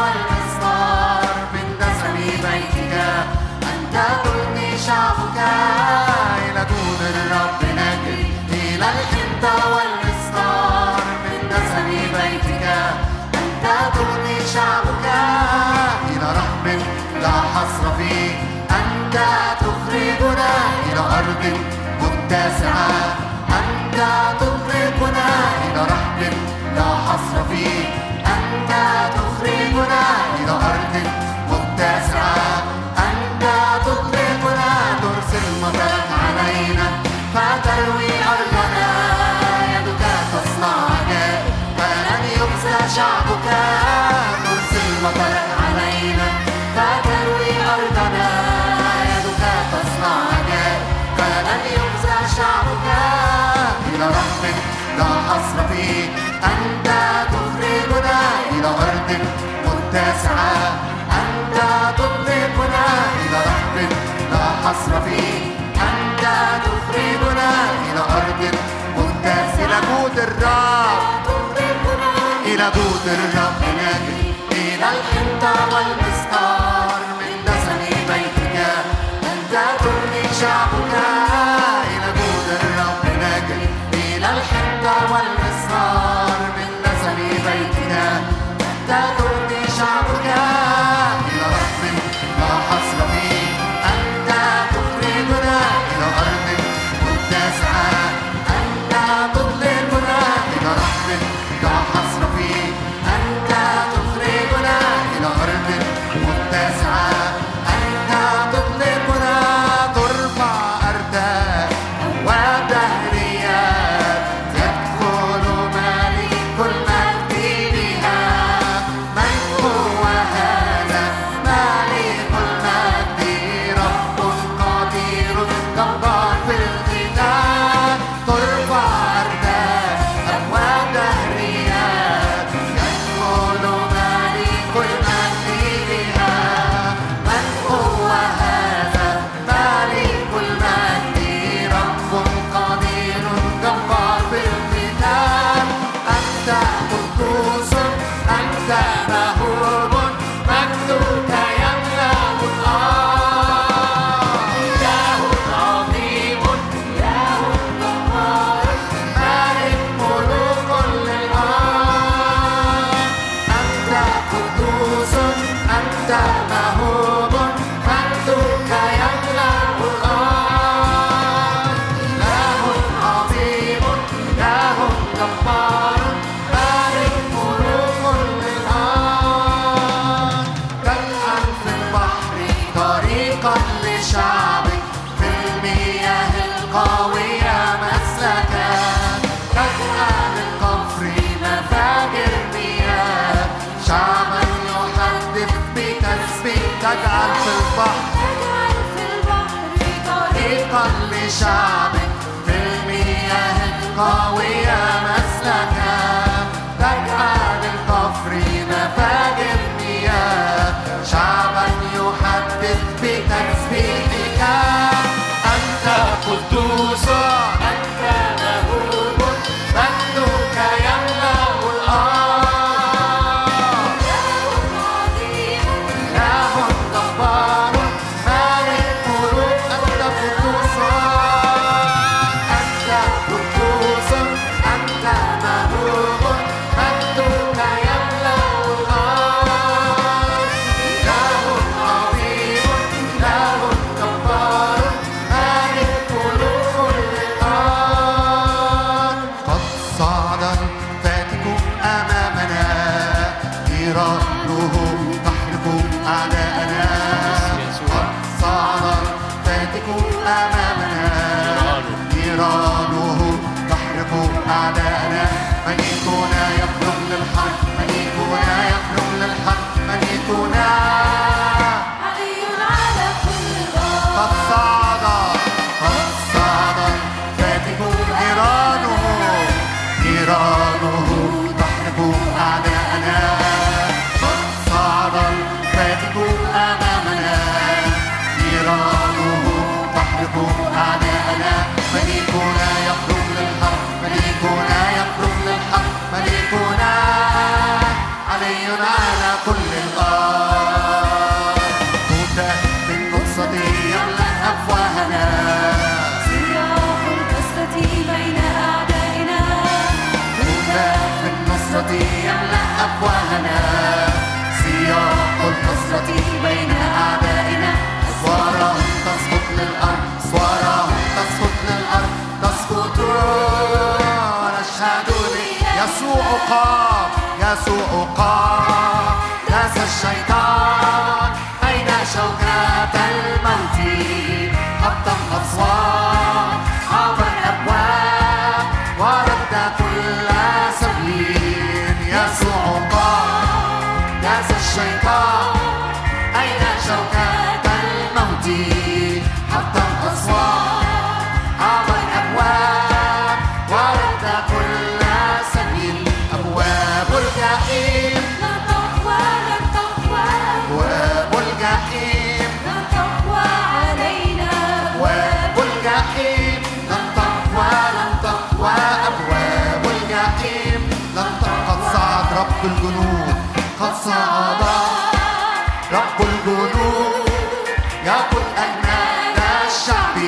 [SPEAKER 2] شعبك إلى جود الرب نجري إلى الحنطة والمسطار من دسم بيتك. أنت تغني شعبك. إلى رحم لا حصر فيه أنت تخرجنا إلى أرض متسعة. أنت تطلقنا إلى رحم لا حصر فيه أنت تخرجنا إلى أرض مطرك علينا فتروي أرضنا. يدك تصنع عجائب فلن يخزى شعبك. إلى رحم لا حصر فيه أنت تخرجنا. إلى أرض متسعة أنت تطلقنا. إلى رحم لا حصر فيه أنت تخرجنا. إلى أرض متسعة. إلى جود الرب إلى جود الرب شعبك Shaman, fill me a call we are. قام يسوع قام داس الشيطان أين شوكة الموت؟ حطم أسوار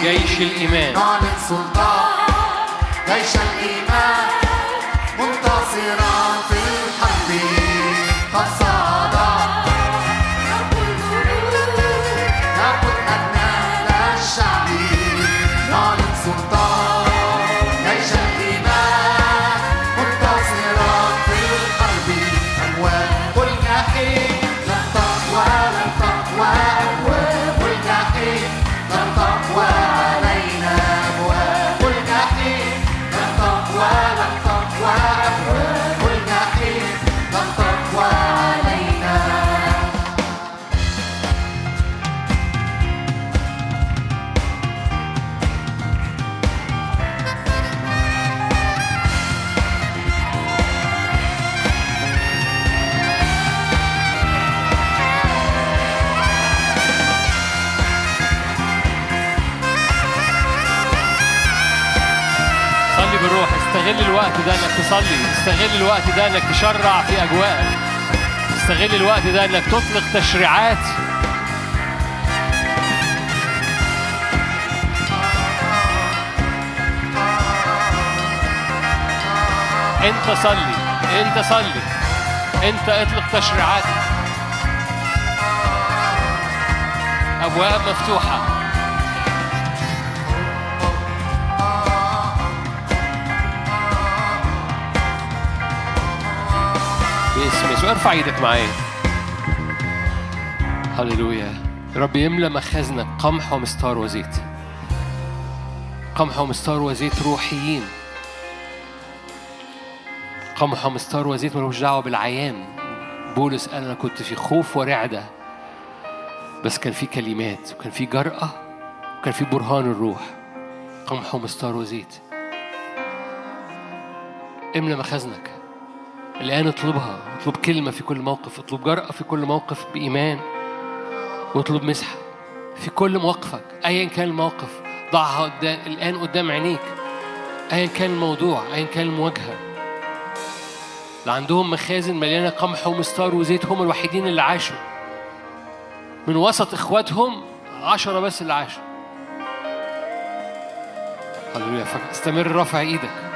[SPEAKER 1] جيش الإيمان.
[SPEAKER 2] نعلن سلطان جيش الإيمان.
[SPEAKER 1] استغل الوقت ده إنك تصلي. استغل الوقت ده إنك تشرع في أجواء. استغل الوقت ده إنك تطلق تشريعات. أنت صلي. أنت صلي. أنت اطلق تشريعات. ابواب مفتوحة. يسوع أرفع إيدك معايا هللويا. رب يملى مخازنك. قمح ومستار وزيت. قمح ومستار وزيت روحيين. قمح ومستار وزيت ملوش دعوة بالعيان. بولس قال أنا كنت في خوف ورعدة. بس كان في كلمات وكان في جرأة وكان في برهان الروح. قمح ومستار وزيت. املى مخازنك. الآن اطلبها اطلب كلمة في كل موقف. اطلب جرأة في كل موقف بإيمان. واطلب مسحة في كل مواقفك. أيا كان الموقف ضعها قدام الآن قدام عينيك. أيا كان الموضوع أيا كان المواجهة. اللي عندهم مخازن مليانة قمح ومستار وزيت هم الوحيدين اللي عاشوا. من وسط إخواتهم عشرة بس اللي عاشوا. هللويا استمر رافع إيدك.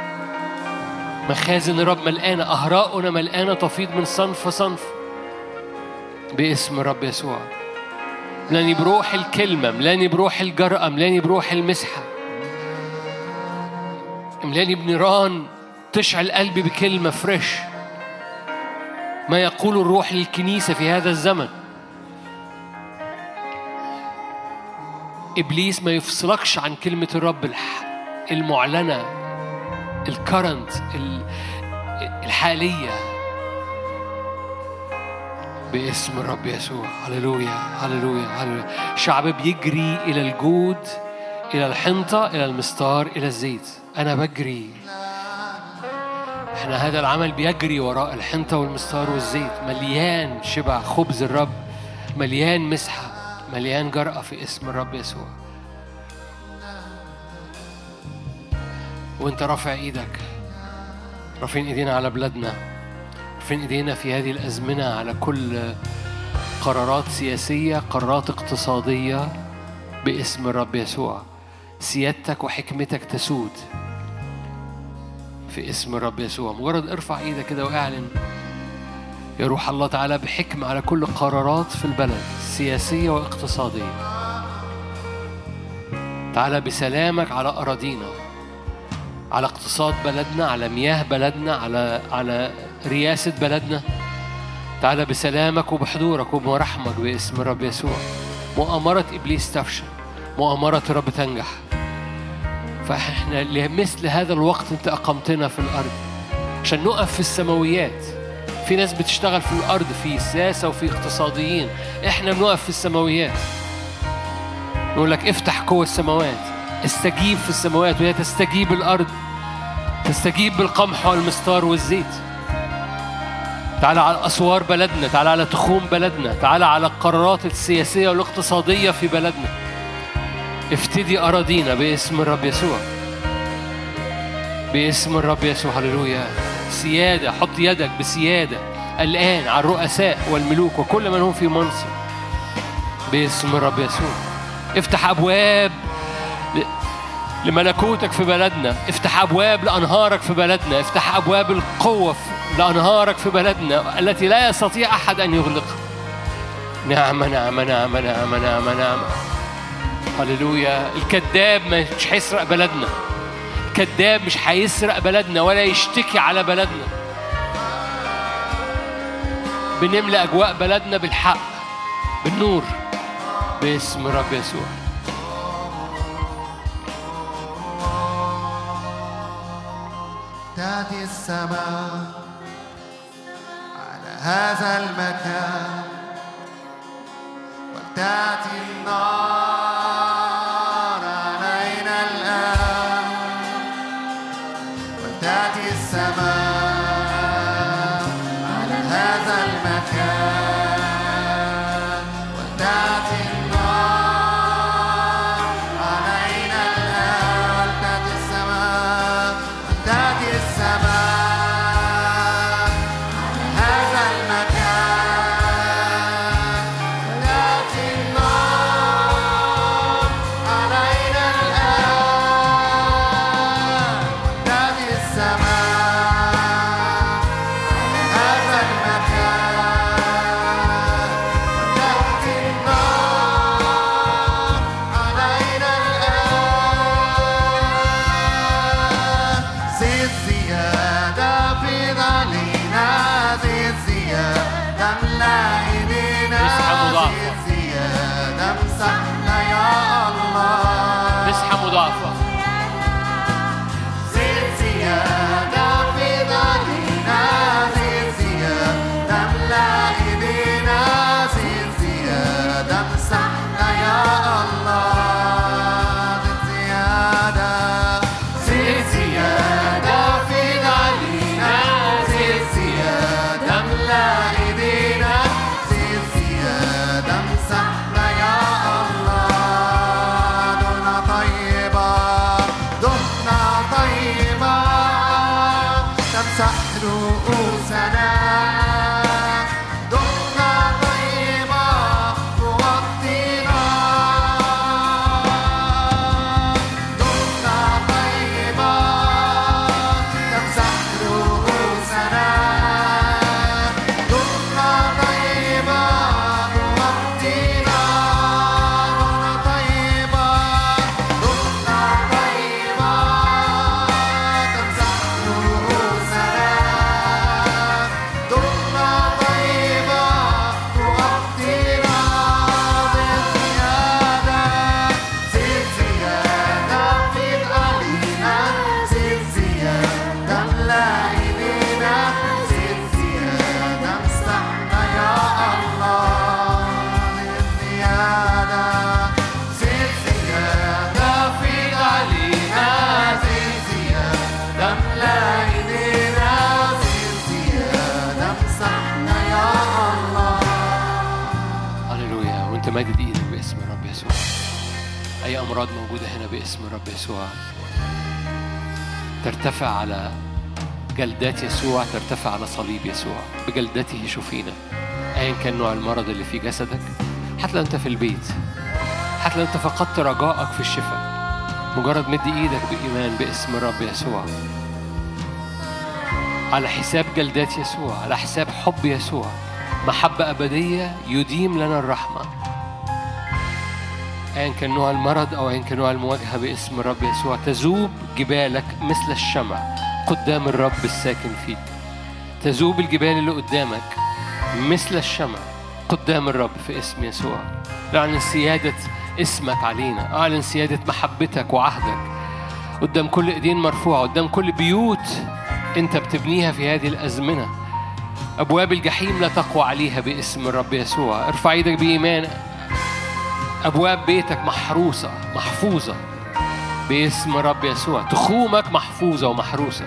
[SPEAKER 1] مخازن الرب ملقانة أهراؤنا ملقانة تفيض من صنف صنف. باسم الرب يسوع. ملاني بروح الكلمة ملاني بروح الجرأة ملاني بروح المسحة. ملاني بنيران تشعل قلبي بكلمة فريش ما يقول الروح للكنيسة في هذا الزمن. إبليس ما يفصلكش عن كلمة الرب المعلنة. الكرنت الحالية. باسم الرب يسوع. هللويا هللويا هللويا. شعب بيجري إلى الجود إلى الحنطة إلى المستار إلى الزيت. أنا بجري. إحنا هذا العمل بيجري وراء الحنطة والمستار والزيت. مليان شبع خبز الرب مليان مسحة مليان جرأة في اسم الرب يسوع. وانت رافع إيدك. رافعين ايدينا على بلادنا. رافعين ايدينا في هذه الازمنة على كل قرارات سياسية قرارات اقتصادية باسم الرب يسوع. سيادتك وحكمتك تسود في اسم الرب يسوع. مجرد ارفع إيدك كده واعلن يا روح الله تعالى بحكمة على كل قرارات في البلد سياسية واقتصادية. تعالى بسلامك على أراضينا. على اقتصاد بلدنا على مياه بلدنا على على رياسة بلدنا. تعالى بسلامك وبحضورك وبمرحمك باسم الرب يسوع. مؤامرة إبليس تفشل مؤامرة الرب تنجح. فإحنا لمثل هذا الوقت أنت أقمتنا في الأرض. عشان نقف في السماويات. في ناس بتشتغل في الأرض في سياسة وفي اقتصاديين. إحنا بنقف في السماويات. نقول لك افتح قوة السماوات. استجيب في السماوات وهي تستجيب الأرض تستجيب بالقمح والمستار والزيت. تعالى على أسوار بلدنا تعالى على تخوم بلدنا تعالى على القرارات السياسية والاقتصادية في بلدنا. افتدي أراضينا باسم الرب يسوع. باسم الرب يسوع هللويا. سيادة حط يدك بسيادة الآن على الرؤساء والملوك وكل من هم في منصب. باسم الرب يسوع. افتح أبواب لملكوتك في بلدنا. افتح أبواب لأنهارك في بلدنا. افتح أبواب القوة لأنهارك في بلدنا التي لا يستطيع أحد أن يغلقها. نعمة نعمة نعمة نعمة نعمة نعمة هللويا. الكذاب مش هيسرق بلدنا. الكذاب مش هيسرق بلدنا ولا يشتكي على بلدنا. بنملى أجواء بلدنا بالحق بالنور. باسم الرب يسوع.
[SPEAKER 2] تأتي السماء على هذا المكان وتأتي النار.
[SPEAKER 1] ترتفع على جلدات يسوع ترتفع على صليب يسوع. بجلدته شفينا. ايا كان نوع المرض اللي في جسدك؟ حتى لو أنت في البيت. حتى لو أنت فقدت رجائك في الشفاء. مجرد مد إيدك بإيمان باسم الرب يسوع. على حساب جلدات يسوع على حساب حب يسوع. محبة أبدية يديم لنا الرحمة. أيا كان نوع المرض أو أيا كان نوع المواجهة باسم الرب يسوع تذوب جبالك مثل الشمع قدام الرب الساكن فيك تذوب الجبال اللي قدامك مثل الشمع قدام الرب في اسم يسوع. أعلن سيادة اسمك علينا أعلن سيادة محبتك وعهدك قدام كل إيدين مرفوعة قدام كل بيوت أنت بتبنيها في هذه الأزمنة. أبواب الجحيم لا تقوى عليها باسم الرب يسوع. ارفع إيدك بإيمان أبواب بيتك محروسة محفوظة. باسم الرب يسوع تخومك محفوظة ومحروسة.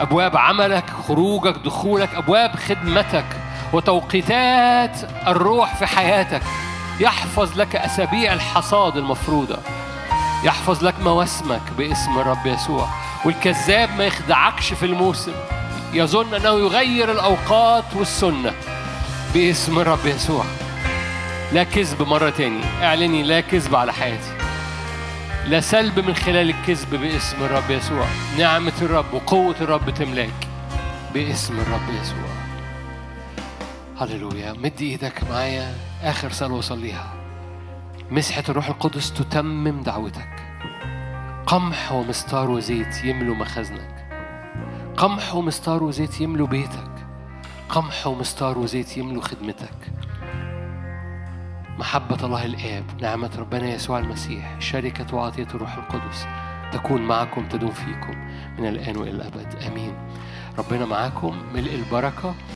[SPEAKER 1] أبواب عملك خروجك دخولك أبواب خدمتك وتوقيتات الروح في حياتك. يحفظ لك أسابيع الحصاد المفروضة. يحفظ لك مواسمك باسم الرب يسوع. والكذاب ما يخدعكش في الموسم. يظن أنه يغير الأوقات والسنة باسم الرب يسوع. لا كذب مرة تاني. اعلني لا كذب على حياتي. لا سلب من خلال الكذب باسم الرب يسوع. نعمة الرب وقوة الرب تملاك باسم الرب يسوع. هللويا. مد إيدك معايا. آخر صلوة صليها مسحة الروح القدس تتمم دعوتك. قمح ومستار وزيت يملوا مخازنك. قمح ومستار وزيت يملوا بيتك. قمح ومستار وزيت يملوا خدمتك. محبة الله الآب نعمة ربنا يسوع المسيح شركة وعطية الروح القدس تكون معكم تدوم فيكم من الآن وإلى الأبد. آمين. ربنا معاكم ملء البركة.